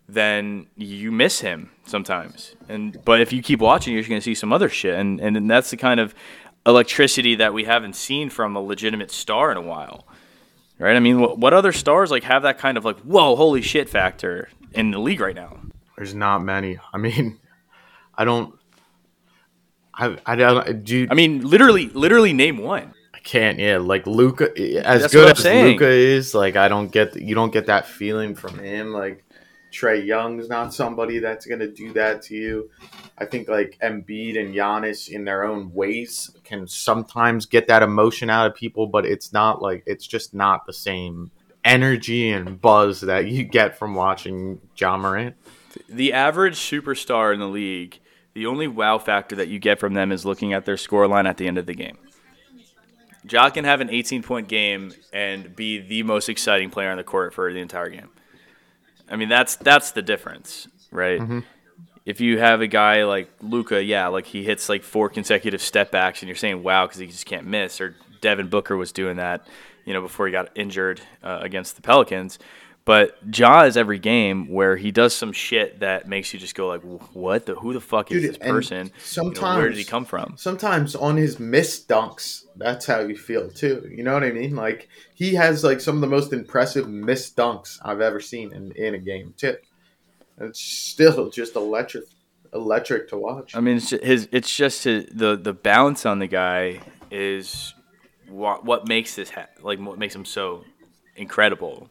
then you miss him sometimes. And but if you keep watching, you're going to see some other shit, and and that's the kind of electricity that we haven't seen from a legitimate star in a while, right? I mean, what, what other stars like have that kind of like whoa, holy shit factor in the league right now? There's not many. I mean, I don't. I I don't. Do I mean, literally, literally name one. I can't. Yeah, like Luka. As That's good as. Luka is, like I don't get. You don't get that feeling from him. Like Trae Young's not somebody that's gonna do that to you. I think like Embiid and Giannis in their own ways can sometimes get that emotion out of people, but it's not like it's just not the same energy and buzz that you get from watching Ja Morant. The average superstar in the league, the only wow factor that you get from them is looking at their score line at the end of the game. Ja can have an 18 point game and be the most exciting player on the court for the entire game. I mean, that's that's the difference, right? If you have a guy like Luka, yeah, like he hits like four consecutive step backs, and you're saying wow because he just can't miss. Or Devin Booker was doing that, you know, before he got injured uh, against the Pelicans. But Ja is every game where he does some shit that makes you just go like, "What the? Who the fuck is Dude, this person? You know, where did he come from?" sometimes on his missed dunks, that's how you feel too. You know what I mean? Like he has like some of the most impressive missed dunks I've ever seen in, in a game too. It's still just electric, electric to watch. I mean, it's just his. It's just his, the the balance on the guy is what what makes this ha- like what makes him so incredible.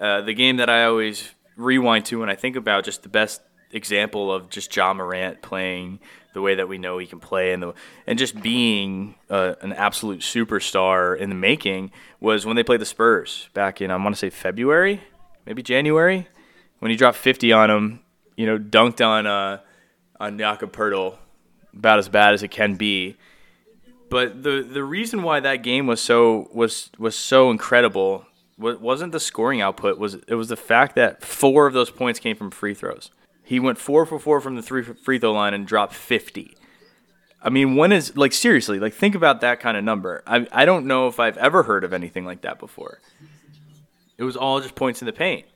Uh, the game that I always rewind to when I think about just the best example of just Ja Morant playing the way that we know he can play and the and just being uh, an absolute superstar in the making was when they played the Spurs back in I want to say February, maybe January, when he dropped 50 on him, you know, dunked on uh on Jakob Poeltl about as bad as it can be. But the the reason why that game was so was was so incredible wa- wasn't the scoring output was it was the fact that four of those points came from free throws. He went four for four from the three free throw line and dropped fifty. I mean, when is like seriously like think about that kind of number. I I don't know if I've ever heard of anything like that before. It was all just points in the paint.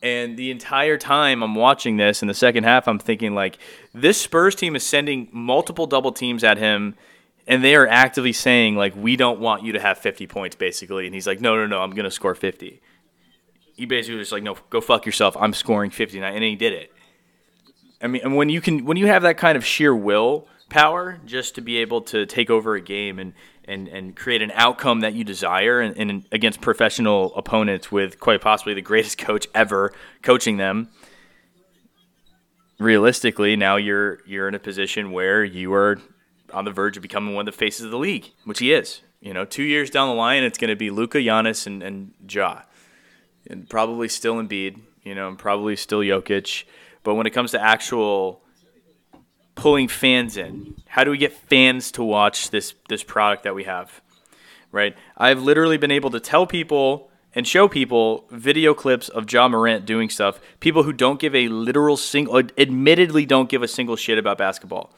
And the entire time I'm watching this in the second half, I'm thinking like this Spurs team is sending multiple double teams at him, and they are actively saying like we don't want you to have 50 points basically. And he's like, no, no, no, I'm gonna score 50. he basically was like, "No, go fuck yourself. I'm scoring 50 and he did it. I mean, and when you can, when you have that kind of sheer will power, just to be able to take over a game and and and create an outcome that you desire, and, and against professional opponents with quite possibly the greatest coach ever coaching them. Realistically, now you're you're in a position where you are on the verge of becoming one of the faces of the league, which he is. You know, two years down the line, it's going to be Luka, Giannis, and, and Ja. And probably still Embiid, you know, and probably still Jokic. But when it comes to actual pulling fans in, how do we get fans to watch this this product that we have? Right? I've literally been able to tell people and show people video clips of Ja Morant doing stuff. People who don't give a literal single, admittedly don't give a single shit about basketball,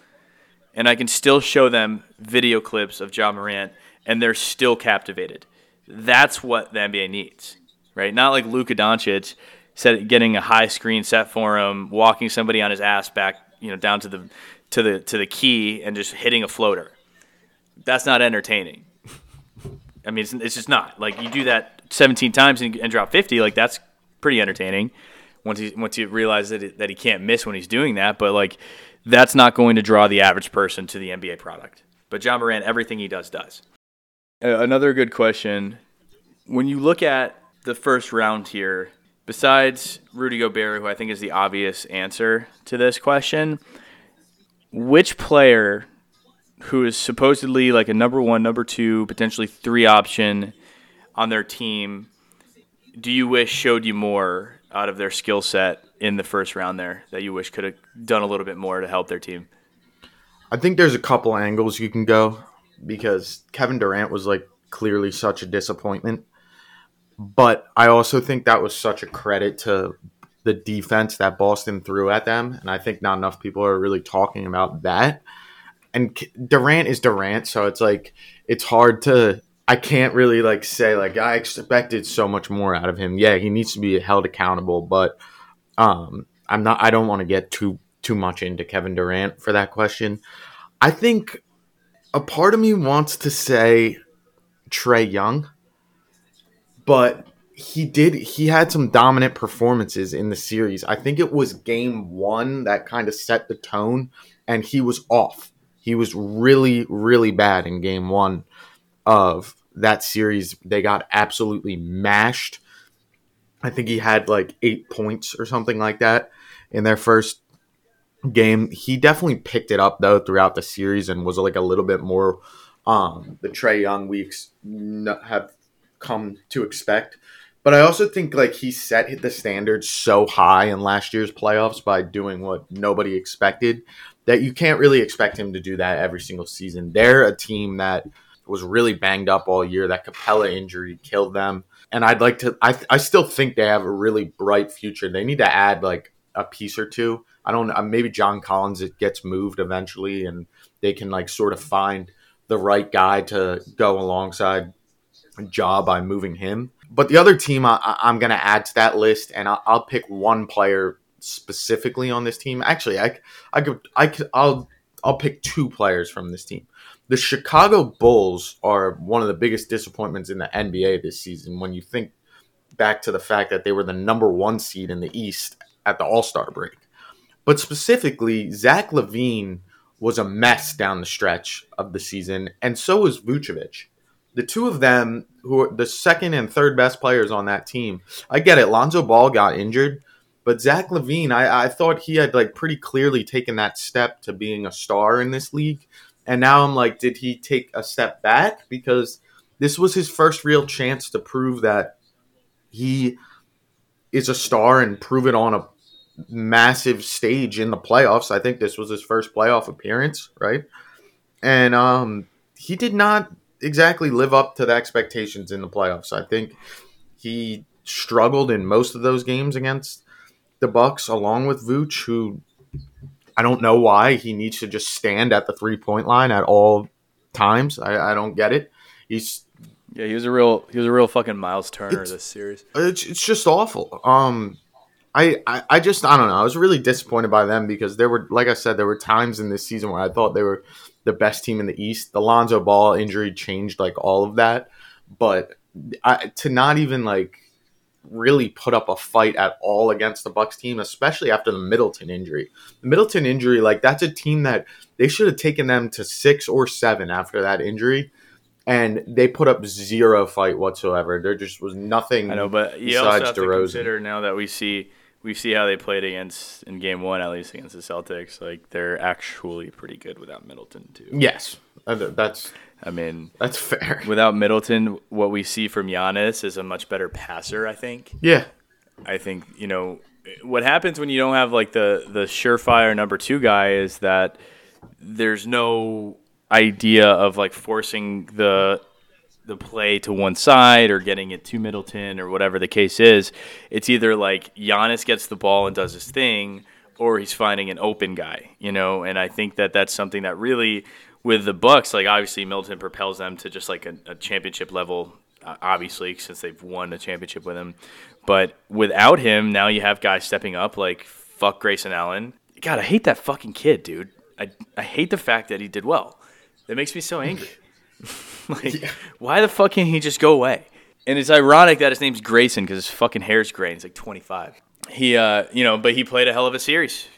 and I can still show them video clips of Ja Morant, and they're still captivated. That's what the NBA needs, right? Not like Luka Doncic set, getting a high screen set for him, walking somebody on his ass back, you know, down to the to the to the key and just hitting a floater. That's not entertaining. I mean, it's, it's just not. Like you do that 17 times and, and drop 50, like that's pretty entertaining. Once he once you realize that it, that he can't miss when he's doing that, but like that's not going to draw the average person to the NBA product. But Ja Morant, everything he does does. Another good question: When you look at the first round here, besides Rudy Gobert, who I think is the obvious answer to this question, which player who is supposedly like a number one, number two, potentially three option on their team, do you wish showed you more out of their skill set in the first round there that you wish could have done a little bit more to help their team? I think there's a couple angles you can go because Kevin Durant was like clearly such a disappointment. But I also think that was such a credit to the defense that Boston threw at them. And I think not enough people are really talking about that. And Durant is Durant. So it's like, it's hard to, I can't really like say, like, I expected so much more out of him. Yeah, he needs to be held accountable. But um, I'm not, I don't want to get too, too much into Kevin Durant for that question. I think a part of me wants to say Trae Young, but he did he had some dominant performances in the series. I think it was game 1 that kind of set the tone and he was off. He was really really bad in game 1 of that series. They got absolutely mashed. I think he had like 8 points or something like that in their first game. He definitely picked it up though throughout the series and was like a little bit more um, the Trae Young weeks have come to expect. But I also think like he set the standards so high in last year's playoffs by doing what nobody expected that you can't really expect him to do that every single season. They're a team that was really banged up all year. That Capela injury killed them. And I'd like to I I still think they have a really bright future. They need to add like a piece or two. I don't know, maybe John Collins it gets moved eventually and they can like sort of find the right guy to go alongside Ja by moving him. But the other team I, am going to add to that list, and I'll, I'll, pick one player specifically on this team. Actually, I, I could, I could, I'll, I'll pick two players from this team. The Chicago Bulls are one of the biggest disappointments in the NBA this season. When you think back to the fact that they were the number one seed in the East at the All Star break, but specifically, Zach LaVine was a mess down the stretch of the season, and so was Vucevic the two of them, who are the second and third best players on that team, I get it. Lonzo Ball got injured, but Zach LaVine, I, I thought he had like pretty clearly taken that step to being a star in this league. And now I'm like, did he take a step back? Because this was his first real chance to prove that he is a star and prove it on a massive stage in the playoffs. I think this was his first playoff appearance, right? And um, he did not exactly live up to the expectations in the playoffs. I think he struggled in most of those games against the Bucks, along with Vooch, who I don't know why he needs to just stand at the three point line at all times. I, I don't get it. He's yeah, he was a real he was a real fucking Miles Turner this series. It's it's just awful. Um, I, I I just I don't know. I was really disappointed by them because there were like I said there were times in this season where I thought they were the best team in the East. The Lonzo Ball injury changed like all of that, but I, to not even like really put up a fight at all against the Bucks team, especially after the Middleton injury. The Middleton injury, like that's a team that they should have taken them to six or seven after that injury. And they put up zero fight whatsoever. There just was nothing. I know, but you also have to consider now that we see we see how they played against in game one, at least against the Celtics. Like they're actually pretty good without Middleton too. Yes, Uh, that's I mean, that's fair. without Middleton, what we see from Giannis is a much better passer. I think. Yeah, I think you know what happens when you don't have like the the surefire number two guy is that there's no idea of like forcing the the play to one side or getting it to Middleton or whatever the case is. It's either like Giannis gets the ball and does his thing, or he's finding an open guy, you know. And I think that that's something that really, with the Bucks, like obviously Middleton propels them to just like a, a championship level. Obviously, since they've won a championship with him, but without him, now you have guys stepping up like fuck Grayson Allen. God, I hate that fucking kid, dude. I I hate the fact that he did well. That makes me so angry. like, yeah. why the fuck can't he just go away? And it's ironic that his name's Grayson because his fucking hair's gray. He's like 25. He, uh, you know, but he played a hell of a series.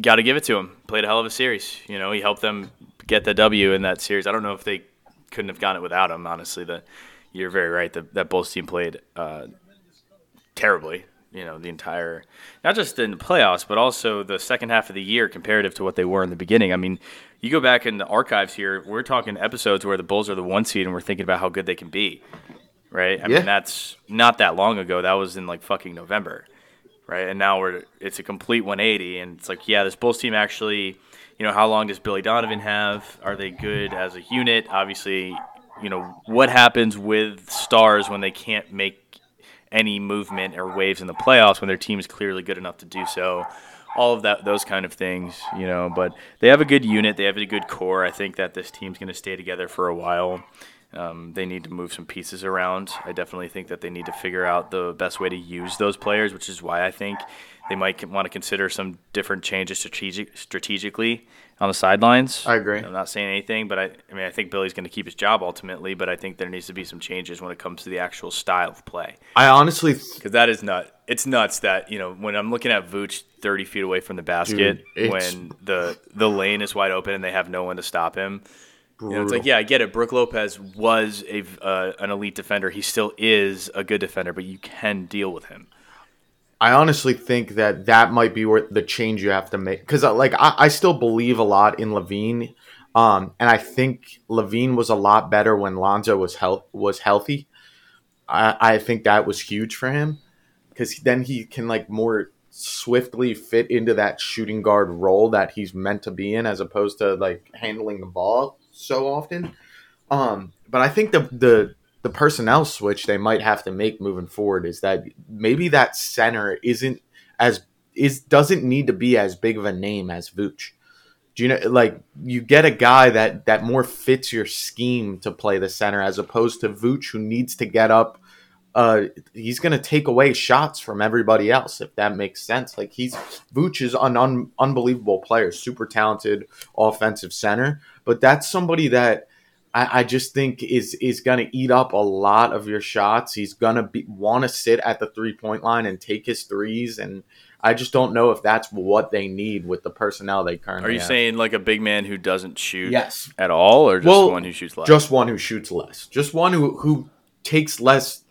Got to give it to him. Played a hell of a series. You know, he helped them get the W in that series. I don't know if they couldn't have gotten it without him. Honestly, that you're very right. That that Bulls team played uh, terribly. You know, the entire not just in the playoffs, but also the second half of the year comparative to what they were in the beginning. I mean, you go back in the archives here, we're talking episodes where the Bulls are the one seed and we're thinking about how good they can be. Right? I yeah. mean, that's not that long ago. That was in like fucking November. Right? And now we're it's a complete 180 and it's like, yeah, this Bulls team actually, you know, how long does Billy Donovan have? Are they good as a unit? Obviously, you know, what happens with stars when they can't make any movement or waves in the playoffs when their team is clearly good enough to do so? All of that, those kind of things, you know. But they have a good unit. They have a good core. I think that this team's going to stay together for a while. Um, they need to move some pieces around. I definitely think that they need to figure out the best way to use those players, which is why I think they might want to consider some different changes strategic, strategically on the sidelines. I agree. I'm not saying anything, but I, I mean, I think Billy's going to keep his job ultimately, but I think there needs to be some changes when it comes to the actual style of play. I honestly, because that is nut. It's nuts that you know when I'm looking at Vooch 30 feet away from the basket Dude, when the the lane is wide open and they have no one to stop him. You know, it's like, yeah, I get it. Brook Lopez was a uh, an elite defender. He still is a good defender, but you can deal with him. I honestly think that that might be where the change you have to make because uh, like I, I, still believe a lot in LaVine, um, and I think LaVine was a lot better when Lonzo was health was healthy. I, I think that was huge for him because then he can like more swiftly fit into that shooting guard role that he's meant to be in, as opposed to like handling the ball so often. Um, but I think the the the personnel switch they might have to make moving forward is that maybe that center isn't as is doesn't need to be as big of a name as Vooch. Do you know like you get a guy that that more fits your scheme to play the center as opposed to Vooch who needs to get up uh, he's going to take away shots from everybody else if that makes sense. Like he's Vooch is an un, unbelievable player, super talented offensive center, but that's somebody that I, I just think is is going to eat up a lot of your shots. He's going to be want to sit at the three point line and take his threes, and I just don't know if that's what they need with the personnel they currently. Have. Are you have. saying like a big man who doesn't shoot? Yes. at all, or just well, one who shoots less? Just one who shoots less. Just one who who takes less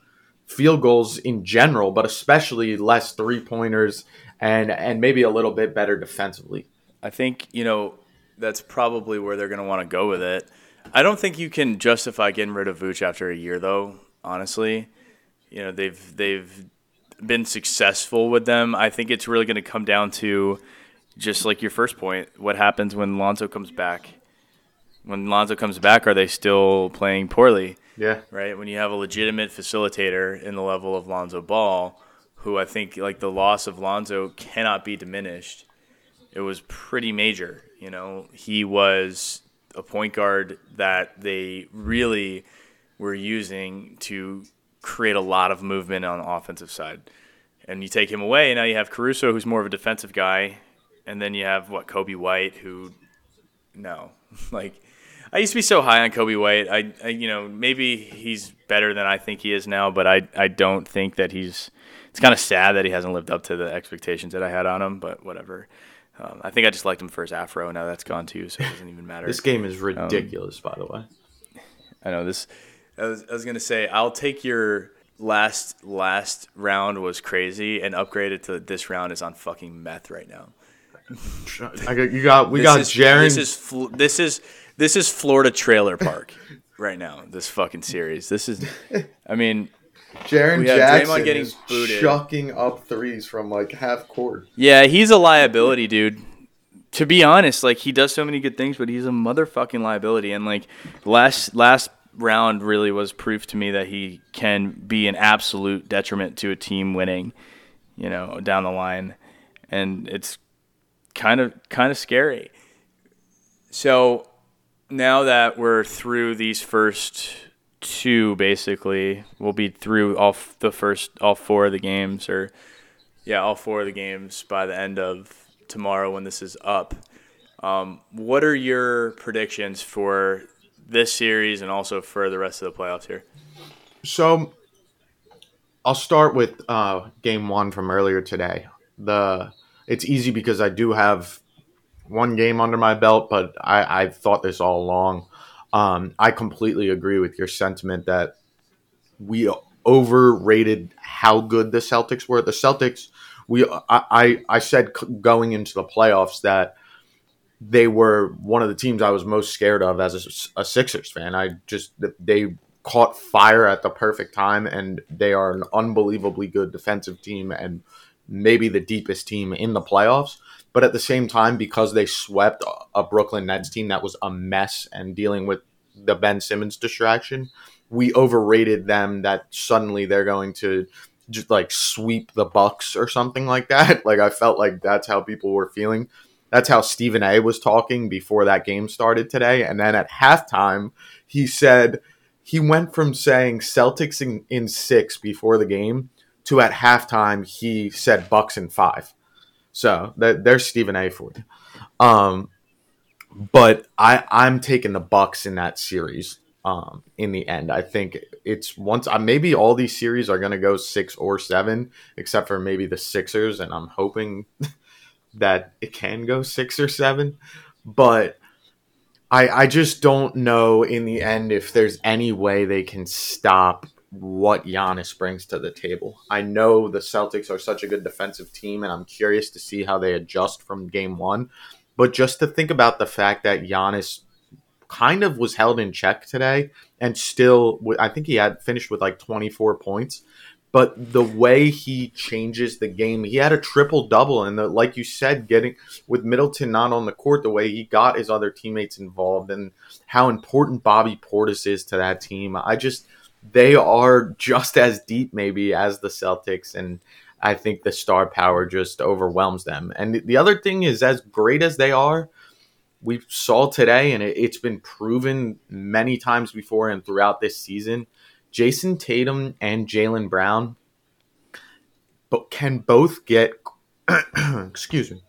field goals in general, but especially less three pointers and and maybe a little bit better defensively. I think you know that's probably where they're going to want to go with it. I don't think you can justify getting rid of Vooch after a year, though. Honestly, you know they've they've been successful with them. I think it's really going to come down to just like your first point. What happens when Lonzo comes back? When Lonzo comes back, are they still playing poorly? Yeah. Right. When you have a legitimate facilitator in the level of Lonzo Ball, who I think like the loss of Lonzo cannot be diminished. It was pretty major. You know, he was a point guard that they really were using to create a lot of movement on the offensive side. And you take him away, and now you have Caruso, who's more of a defensive guy, and then you have what Coby White, who, no, like, I used to be so high on Coby White. I, I, you know, maybe he's better than I think he is now, but I, I don't think that he's. It's kind of sad that he hasn't lived up to the expectations that I had on him. But whatever. Um, I think I just liked him for his afro. Now that's gone too, so it doesn't even matter. This game is ridiculous, um, by the way. I know this. I was, I was gonna say I'll take your last last round was crazy and upgrade it to this round is on fucking meth right now. I got you got we This got Jaren. This is Fl- this is this is Florida Trailer Park right now. This fucking series. This is. I mean, have Jackson getting is booted. chucking up threes from like half court. yeah, he's a liability, dude. To be honest, like he does so many good things, but he's a motherfucking liability. And like last last round really was proof to me that he can be an absolute detriment to a team winning, you know, down the line. And it's kind of kind of scary. So now that we're through these first two, basically, we'll be through all f- the first all four of the games, or yeah, all four of the games by the end of tomorrow when this is up. Um, what are your predictions for this series and also for the rest of the playoffs here? So I'll start with uh, game one from earlier today. The it's easy because I do have one game under my belt, but I, I've thought this all along. Um, I completely agree with your sentiment that we overrated how good the Celtics were. The Celtics, we I I, I said going into the playoffs that they were one of the teams I was most scared of as a, a Sixers fan. I just they caught fire at the perfect time, and they are an unbelievably good defensive team and maybe the deepest team in the playoffs. But at the same time, because they swept a Brooklyn Nets team that was a mess and dealing with the Ben Simmons distraction, we overrated them that suddenly they're going to just like sweep the Bucks or something like that. Like I felt like that's how people were feeling. That's how Stephen A was talking before that game started today. And then at halftime, he said he went from saying Celtics in, in six before the game to at halftime he said Bucks in five. So that there's Stephen A for you. Um, but I I'm taking the Bucks in that series. Um, in the end, I think it's once uh, maybe all these series are going to go six or seven, except for maybe the Sixers, and I'm hoping that it can go six or seven. But I I just don't know in the end if there's any way they can stop what Giannis brings to the table. I know the Celtics are such a good defensive team, and I'm curious to see how they adjust from game one. But just to think about the fact that Giannis kind of was held in check today and still, I think he had finished with like 24 points. But the way he changes the game, he had a triple double, and the, like you said, getting with Middleton not on the court, the way he got his other teammates involved, and how important Bobby Portis is to that team. I just they are just as deep maybe as the Celtics and I think the star power just overwhelms them. And the other thing is as great as they are, we saw today and it's been proven many times before and throughout this season, Jayson Tatum and Jaylen Brown but can both get excuse me.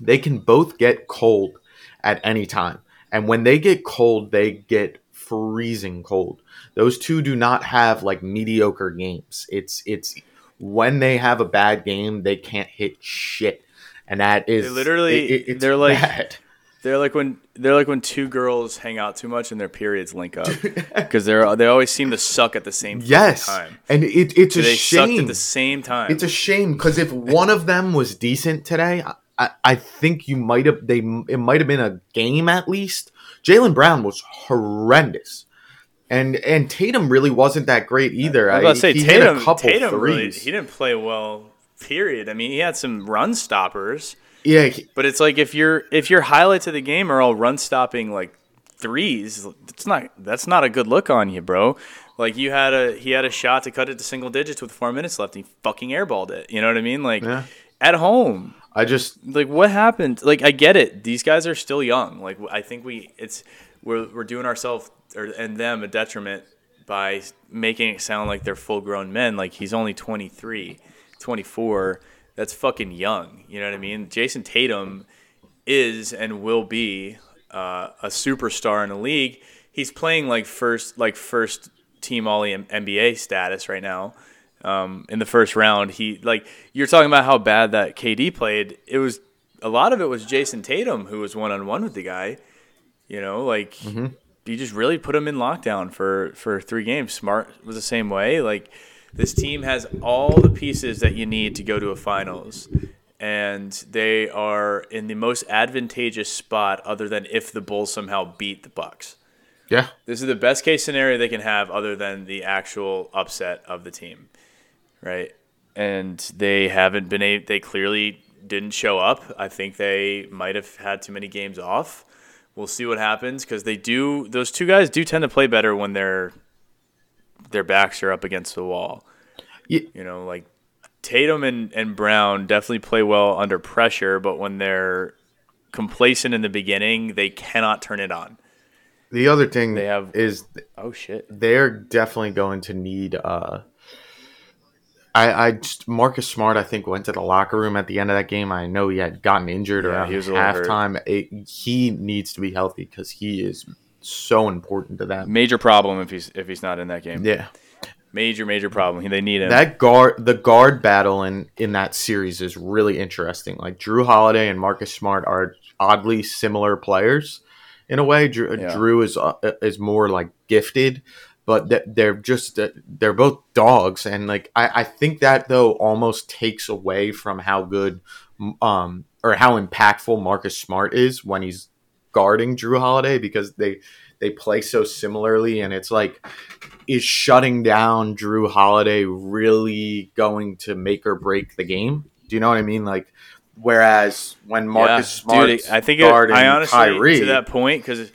They can both get cold at any time. And when they get cold, they get freezing cold. Those two do not have like mediocre games. It's it's when they have a bad game, they can't hit shit, and that is They literally- it- they're like- bad. They're like when they're like when two girls hang out too much and their periods link up because they're they always seem to suck at the same yes, time. and it, it's a They sucked shame. at the same time. It's a shame because if one of them was decent today, I, I think you might have they it might have been a game at least. Jaylen Brown was horrendous, and and Tatum really wasn't that great either. I was about to say he Tatum. Tatum really he didn't play well. Period. I mean, he had some run stoppers, yeah, he- but it's like if your if your highlights of the game are all run stopping like threes, it's not that's not a good look on you, bro. Like you had a he had a shot to cut it to single digits with four minutes left. And he fucking airballed it. You know what I mean? Like Yeah. at home. I just like what happened? Like i get it. These guys are still young. Like i think we it's we're, we're doing ourselves or and them a detriment by making it sound like they're full grown men. Like he's only 23 24 that's fucking young. You know what i mean? Jayson tatum is and will be uh, a superstar in the league. He's playing like first like first team All NBA status right now. Um, in the first round, he like you're talking about how bad that KD played. It was a lot of it was Jayson Tatum who was one on one with the guy. You know, like Mm-hmm. you just really put him in lockdown for for three games. Smart was the same way. Like this team has all the pieces that you need to go to a finals, and they are in the most advantageous spot, other than if the Bulls somehow beat the Bucks. Yeah. This is the best case scenario they can have, other than the actual upset of the team, right? And they haven't been able. They clearly didn't show up. I think they might have had too many games off. We'll see what happens because they do. Those two guys do tend to play better when their their backs are up against the wall. Ye- You know, like Tatum and, and Brown definitely play well under pressure, but when they're complacent in the beginning, they cannot turn it on. The other thing They have- is Oh shit! they're definitely going to need. Uh, I, I just Marcus Smart. I think went to the locker room at the end of that game. I know he had gotten injured Yeah, around he was a little hurt. halftime. It, he needs to be healthy because he is so important to them. Major problem if he's if he's not in that game. Yeah, Major major problem. They need him. that guard, the guard battle in in that series is really interesting. Like Jrue Holiday and Marcus Smart are oddly similar players in a way. Jrue, Yeah. Jrue is uh, is more like gifted, but they're just they're both dogs, and like I, I think that though almost takes away from how good um or how impactful Marcus Smart is when he's guarding Jrue Holiday because they they play so similarly, and it's like is shutting down Jrue Holiday really going to make or break the game? Do you know what I mean? Like, whereas when Marcus Smart, I think it, I honestly Kyrie, to that point because,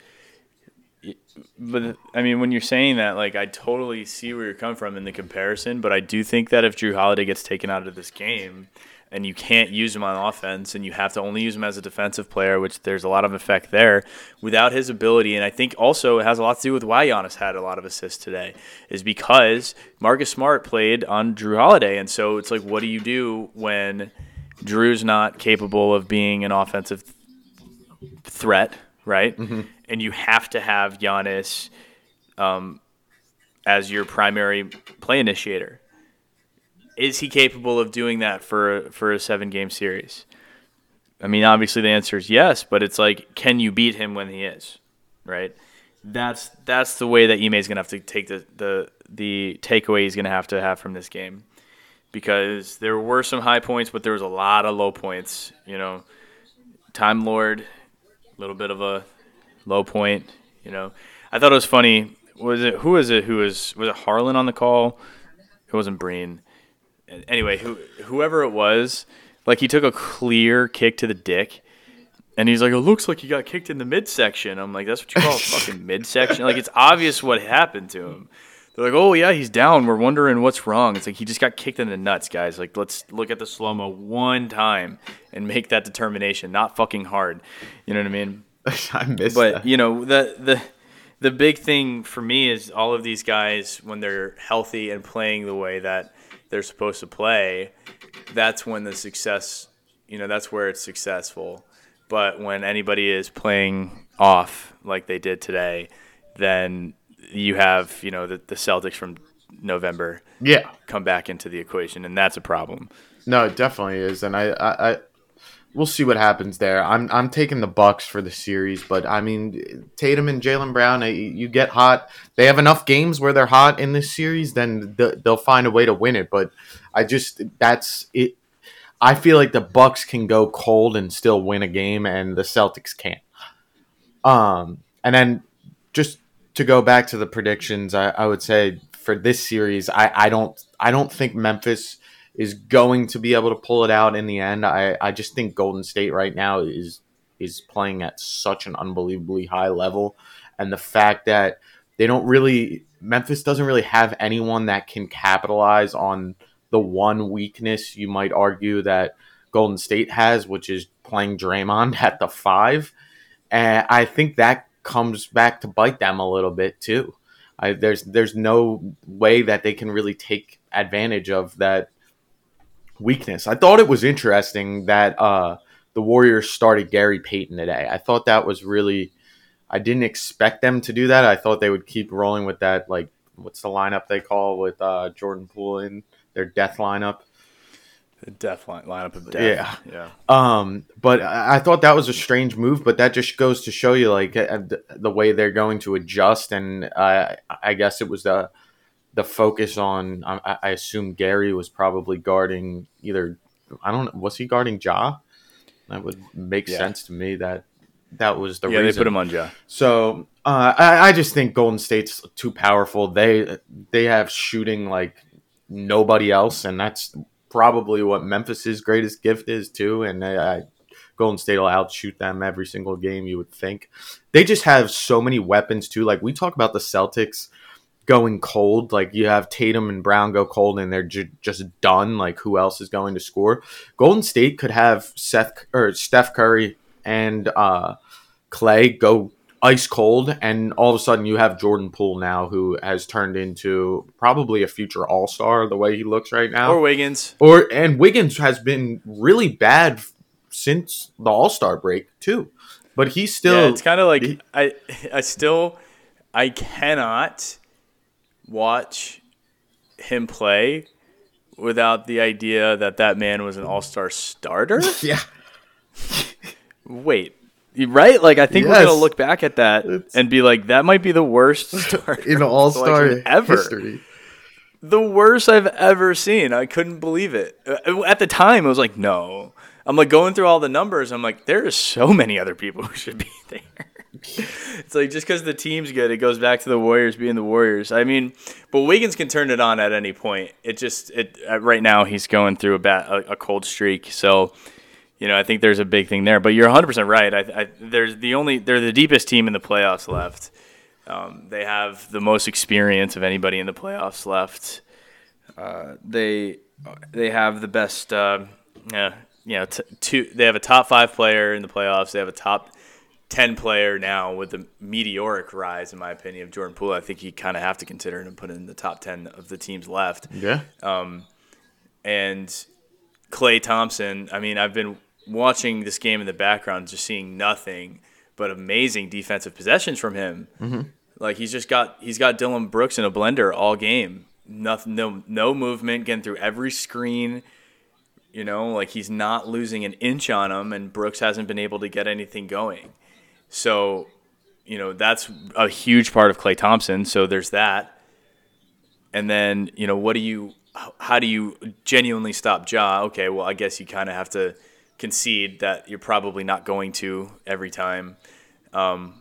but I mean, when you're saying that, like, I totally see where you're coming from in the comparison. But I do think that if Jrue Holiday gets taken out of this game, and you can't use him on offense, and you have to only use him as a defensive player, which there's a lot of effect there, without his ability, and I think also it has a lot to do with why Giannis had a lot of assists today, is because Marcus Smart played on Jrue Holiday, and so it's like, what do you do when Jrue's not capable of being an offensive threat, right? Mm-hmm. And you have to have Giannis um, as your primary play initiator. Is he capable of doing that for for a seven game series? I mean, obviously the answer is yes, but it's like, can you beat him when he is, right? That's that's the way that Ime is gonna have to take the the the takeaway he's gonna have to have from this game, because there were some high points, but there was a lot of low points. You know, Time Lord, a little bit of a low point. You know, I thought it was funny. Was it who was it? Who was was it Harlan on the call? It wasn't Breen. Anyway, who whoever it was, like he took a clear kick to the dick, and he's like, "It looks like he got kicked in the midsection." I'm like, "That's what you call a fucking midsection?" Like it's obvious what happened to him. They're like, "Oh yeah, he's down. We're wondering what's wrong." It's like he just got kicked in the nuts, guys. Like let's look at the slow mo one time and make that determination. Not fucking hard. You know what I mean? I but that. you know the the the big thing for me is all of these guys when they're healthy and playing the way that they're supposed to play that's when the success you know that's where it's successful. But when anybody is playing off like they did today then you have you know the, the celtics from november yeah, come back into the equation and that's a problem. No, it definitely is, and I, I, I, we'll see what happens there. I'm, I'm taking the Bucks for the series, but I mean, Tatum and Jaylen Brown, eh, you get hot. They have enough games where they're hot in this series, then they'll find a way to win it. But I just, that's it. I feel like the Bucks can go cold and still win a game, and the Celtics can't. Um, and then just to go back to the predictions, I, I would say for this series, I, I don't I don't think Memphis is going to be able to pull it out in the end. I, I just think Golden State right now is is playing at such an unbelievably high level, and the fact that they don't really Memphis doesn't really have anyone that can capitalize on the one weakness you might argue that Golden State has, which is playing Draymond at the five. And I think that comes back to bite them a little bit too. I, there's there's no way that they can really take advantage of that weakness. I thought it was interesting that uh, the Warriors started Gary Payton today. I thought that was really I didn't expect them to do that. I thought they would keep rolling with that like what's the lineup they call with uh, Jordan Poole in their death lineup. The death line, lineup of death. Yeah. Yeah. Um, but I I thought that was a strange move, but that just goes to show you like uh, the, the way they're going to adjust, and uh, I guess it was the the focus on. I, I assume Gary was probably guarding either. I don't know. Was he guarding Ja? That would make Yeah. sense to me. That that was the Yeah, reason. they put him on Ja. So uh, I, I just think Golden State's too powerful. They they have shooting like nobody else, and that's probably what Memphis's greatest gift is too. And I, Golden State will outshoot them every single game. You would think they just have so many weapons too. Like we talk about the Celtics going cold. Like you have Tatum and Brown go cold, and they're ju- just done. Like who else is going to score? Golden State could have Seth or Steph Curry and uh, Klay go ice cold, and all of a sudden you have Jordan Poole now, who has turned into probably a future All Star the way he looks right now. Or Wiggins. Or and Wiggins has been really bad since the All Star break too, but he's still yeah, it's kind of like he- I I still I cannot watch him play without the idea that that man was an all-star starter. yeah. Wait, right? Like I think we're gonna look back at that It's- and be like, that might be the worst starter in All Star ever. history. the worst I've ever seen. I couldn't believe it. Uh, At the time, I was like, no. I'm like going through all the numbers. I'm like, there are so many other people who should be there. It's like just because the team's good, it goes back to the Warriors being the Warriors. I mean, but Wiggins can turn it on at any point. It just it uh, right now he's going through a bat a, a cold streak. So. You know, I think there's a big thing there, but you're 100 percent right. I, I, there's the only they're the deepest team in the playoffs left. Um, they have the most experience of anybody in the playoffs left. Uh, they they have the best. Uh, yeah, you know, t- two. They have a top five player in the playoffs. They have a top ten player now with the meteoric rise, in my opinion, of Jordan Poole. I think you kind of have to consider him and put in the top ten of the teams left Yeah. Um, and Klay Thompson. I mean, I've been watching this game in the background, just seeing nothing but amazing defensive possessions from him. Mm-hmm. Like he's just got he's got Dillon Brooks in a blender all game. Nothing, no, no movement, getting through every screen. You know, like he's not losing an inch on him, and Brooks hasn't been able to get anything going. So, you know, that's a huge part of Klay Thompson. So there's that. And then, you know, what do you, how- do you genuinely stop Ja? Okay, well, I guess you kind of have to concede that you're probably not going to every time. Um,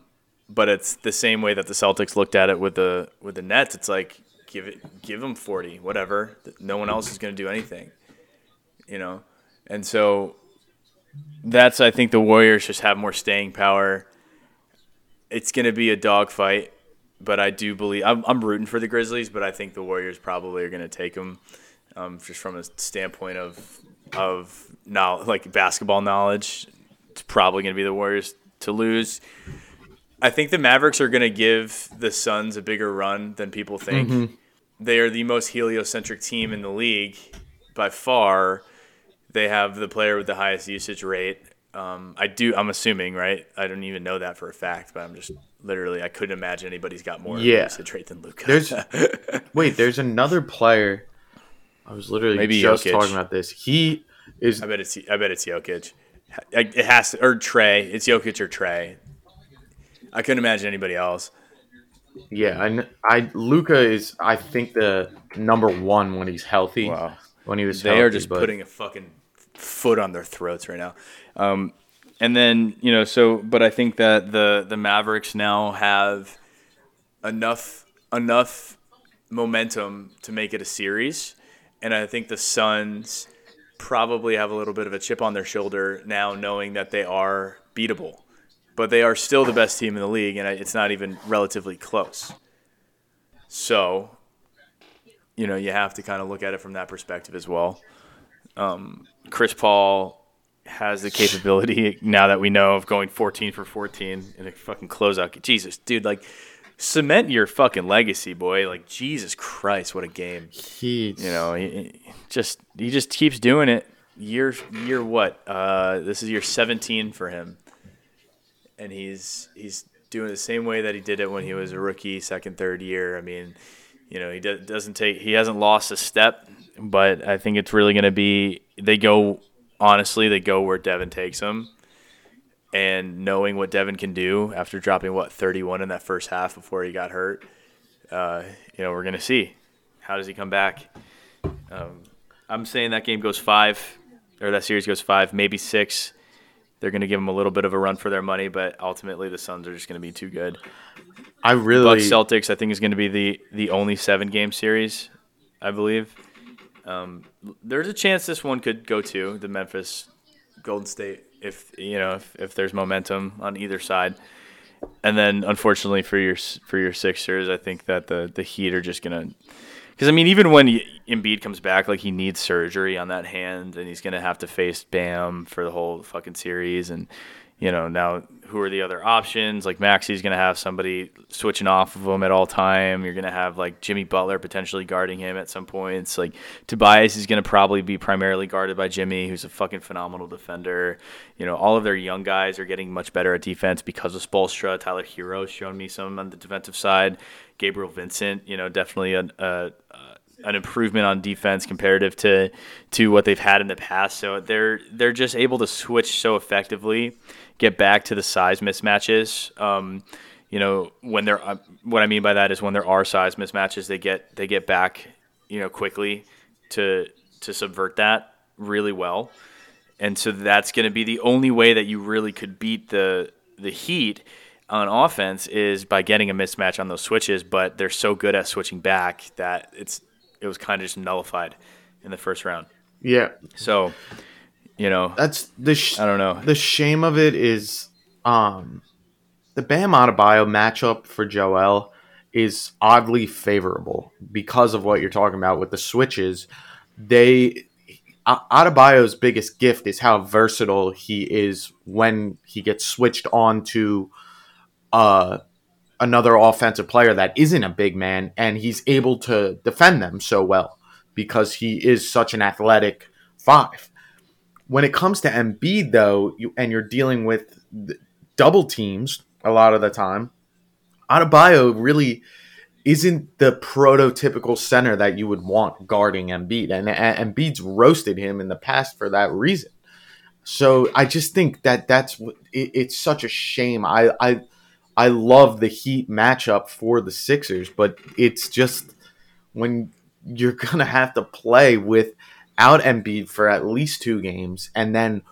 but it's the same way that the Celtics looked at it with the with the Nets. It's like give it, give them forty, whatever. No one else is going to do anything, you know. And so that's I think the Warriors just have more staying power. It's going to be a dogfight, but I do believe I'm, I'm rooting for the Grizzlies, but I think the Warriors probably are going to take them, um, just from a standpoint of of now like basketball knowledge. It's probably going to be the Warriors to lose. I think the Mavericks are going to give the Suns a bigger run than people think. They are the most heliocentric team in the league by far. They have the player with the highest usage rate. Um, I do. I'm assuming, right? I don't even know that for a fact, but I'm just literally. I couldn't imagine anybody's got more Yeah. usage rate than Luka. There's wait, there's another player. I was literally Maybe just Jokic. talking about this. He is I bet it's. I bet it's Jokic. It has to, or Trae. It's Jokic or Trae. I couldn't imagine anybody else. yeah, I, I Luka is I think the number one when he's healthy. Wow. When he was They healthy, are just but- putting a fucking foot on their throats right now. Um, and then you know, so but I think that the the Mavericks now have enough enough momentum to make it a series, and I think the Suns probably have a little bit of a chip on their shoulder now, knowing that they are beatable, but they are still the best team in the league, and it's not even relatively close. So, you know, you have to kind of look at it from that perspective as well. Um, Chris Paul has the capability now that we know of going 14 for 14 in a fucking closeout. Jesus, dude, like cement your fucking legacy, boy. Like Jesus Christ, what a game. He's, You know, he, he just he just keeps doing it. Year year what? Uh, this is year 17 for him, and he's he's doing the same way that he did it when he was a rookie, second, third year. I mean, you know, he do- doesn't take, he hasn't lost a step, but I think it's really going to be, they go, honestly, they go where Devin takes them. And knowing what Devin can do after dropping, what, 31 in that first half before he got hurt, uh, you know, we're going to see. How does he come back? Um, I'm saying that game goes five, or that series goes five, maybe six. They're going to give them a little bit of a run for their money, but ultimately the Suns are just going to be too good. I really Bucks Celtics, I think, is going to be the the only seven game series, I believe. Um, there's a chance this one could go to the Memphis Golden State if you know if, if there's momentum on either side. And then, unfortunately for your for your Sixers, I think that the the Heat are just gonna because I mean, even when Embiid comes back, like he needs surgery on that hand, and he's gonna have to face Bam for the whole fucking series. And you know, now who are the other options? Like Maxey's gonna have somebody switching off of him at all time. You're gonna have like Jimmy Butler potentially guarding him at some points. Like Tobias is gonna probably be primarily guarded by Jimmy, who's a fucking phenomenal defender. You know, all of their young guys are getting much better at defense because of Spoelstra. Tyler Herro's shown me some on the defensive side. Gabriel Vincent, you know, definitely a, a an improvement on defense comparative to to what they've had in the past. So they're they're just able to switch so effectively, get back to the size mismatches. Um, you know, when there, uh, what I mean by that is when there are size mismatches, they get they get back, you know, quickly to to subvert that really well. And so that's going to be the only way that you really could beat the the Heat on offense is by getting a mismatch on those switches, but they're so good at switching back that it's it was kind of just nullified in the first round. Yeah. So, you know, that's the sh- I don't know. The shame of it is um the Bam Adebayo matchup for Joel is oddly favorable because of what you're talking about with the switches. They Adebayo's biggest gift is how versatile he is when he gets switched on to uh another offensive player that isn't a big man, and he's able to defend them so well because he is such an athletic five. When it comes to Embiid, though, you, and you're dealing with double teams a lot of the time, Adebayo really isn't the prototypical center that you would want guarding Embiid, and, and Embiid's roasted him in the past for that reason. So I just think that that's it, it's such a shame. I I I love the Heat matchup for the Sixers, but it's just when you're gonna have to play without Embiid for at least two games, and then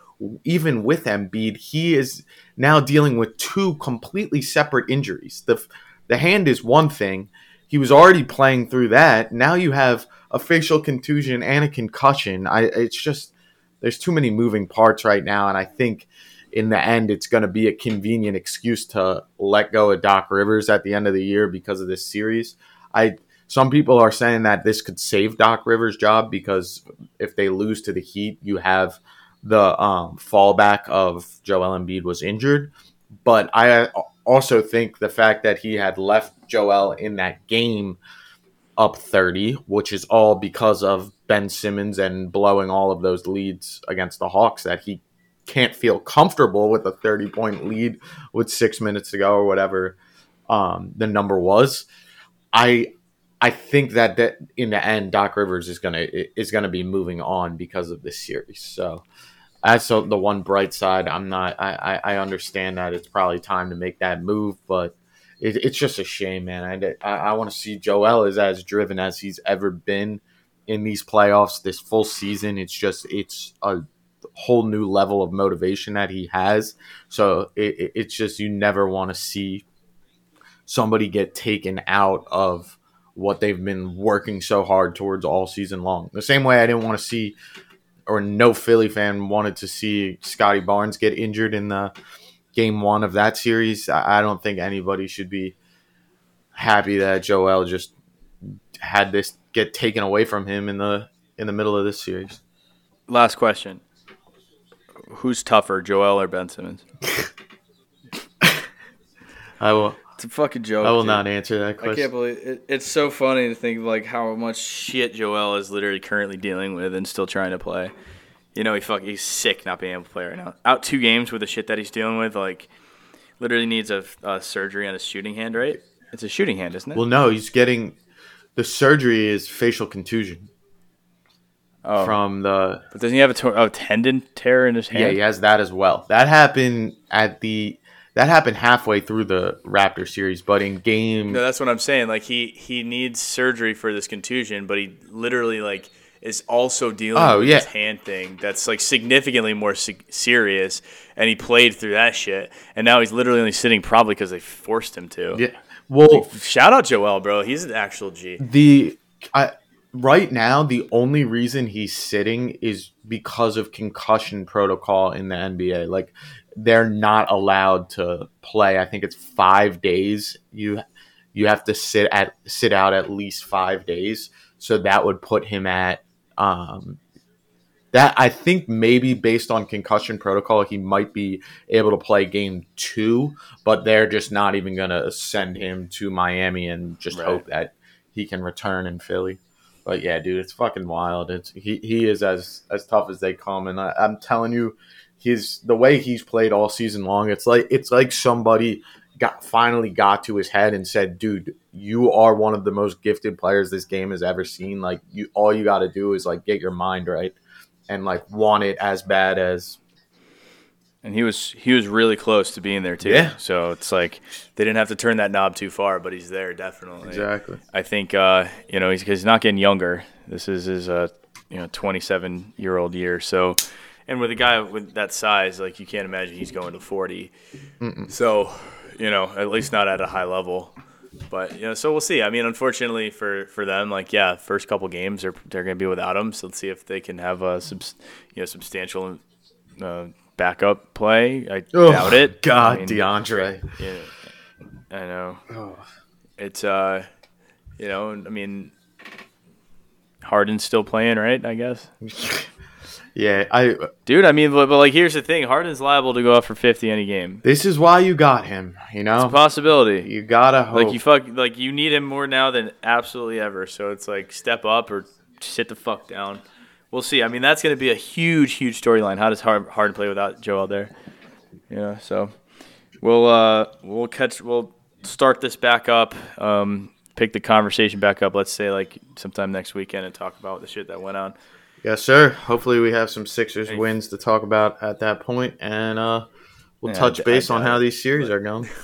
even with Embiid, he is now dealing with two completely separate injuries. the The hand is one thing; he was already playing through that. Now you have a facial contusion and a concussion. I it's just there's too many moving parts right now, and I think in the end, it's going to be a convenient excuse to let go of Doc Rivers at the end of the year because of this series. I some people are saying that this could save Doc Rivers' job because if they lose to the Heat, you have the um, fallback of Joel Embiid was injured. But I also think the fact that he had left Joel in that game up 30, which is all because of Ben Simmons and blowing all of those leads against the Hawks, that he can't feel comfortable with a 30 point lead with six minutes to go or whatever um, the number was. I I think that that in the end, Doc Rivers is gonna is gonna be moving on because of this series. So that's the one bright side. I'm not. I I understand that it's probably time to make that move, but it, it's just a shame, man. I I, want to see Joel is as driven as he's ever been in these playoffs this full season. It's just it's a whole new level of motivation that he has. So it, it's just you never want to see somebody get taken out of what they've been working so hard towards all season long. The same way I didn't want to see, or no Philly fan wanted to see Scotty Barnes get injured in the game one of that series. I don't think anybody should be happy that Joel just had this get taken away from him in the in the middle of this series. Last question who's tougher, Joel or Ben Simmons? I will. It's a fucking joke. I will dude. not answer that question. I can't believe it. It's so funny to think like how much shit Joel is literally currently dealing with and still trying to play. You know, he fuck, he's sick not being able to play right now. Out two games with the shit that he's dealing with, like, literally needs a, a surgery on his shooting hand, right? It's a shooting hand, isn't it? Well, no, he's getting the surgery is facial contusion oh, from the but doesn't he have a, tor- a tendon tear in his hand? yeah he has that as well. That happened at the that happened halfway through the Raptor series, but in game No, that's what I'm saying. Like he he needs surgery for this contusion, but he literally like is also dealing Oh, with yeah. this hand thing that's like significantly more se- serious, and he played through that shit, and now he's literally only sitting probably because they forced him to. yeah, well Shout out Joel, bro. He's an actual G. the I, right now the only reason he's sitting is because of concussion protocol in the NBA. Like they're not allowed to play. I think it's five days. You you have to sit at sit out at least five days. So that would put him at um, that. I think maybe based on concussion protocol, he might be able to play game two, but they're just not even gonna send him to Miami and just Right. hope that he can return in Philly. But yeah, dude, it's fucking wild. It's he, he is as as tough as they come, and I, I'm telling you, he's the way he's played all season long. It's like it's like somebody got finally got to his head and said, "Dude, you are one of the most gifted players this game has ever seen. Like you, all you got to do is like get your mind right and like want it as bad as And he was he was really close to being there too. Yeah. So it's like they didn't have to turn that knob too far, but he's there definitely. exactly." I think uh, you know he's, he's not getting younger. This is his uh, you know 27 year old year. So, and with a guy with that size, like you can't imagine he's going to 40. So, you know, at least not at a high level. But you know, so we'll see. I mean, unfortunately for for them, like yeah, first couple games they're they're going to be without him. So let's see if they can have a subs, you know substantial uh, backup play. I doubt it. God, I mean, DeAndre. yeah, I know. It's uh, you know, I mean, Harden's still playing, right? I guess, Yeah, I. dude. I mean, but, but like, here's the thing: Harden's liable to go up for 50 any game. This is why you got him. You It's a know, possibility. you gotta hope. Like you fuck, like you need him more now than absolutely ever. So it's like step up or sit the fuck down. We'll see. I mean, that's going to be a huge, huge storyline. How does Hard- Harden play without Joel there? You know, so we'll uh we'll catch we'll start this back up. Um, pick the conversation back up. Let's say like sometime next weekend and talk about the shit that went on. Yes, sir. Hopefully, we have some Sixers wins to talk about at that point, and uh, we'll Yeah, touch I- I base on how these series are going.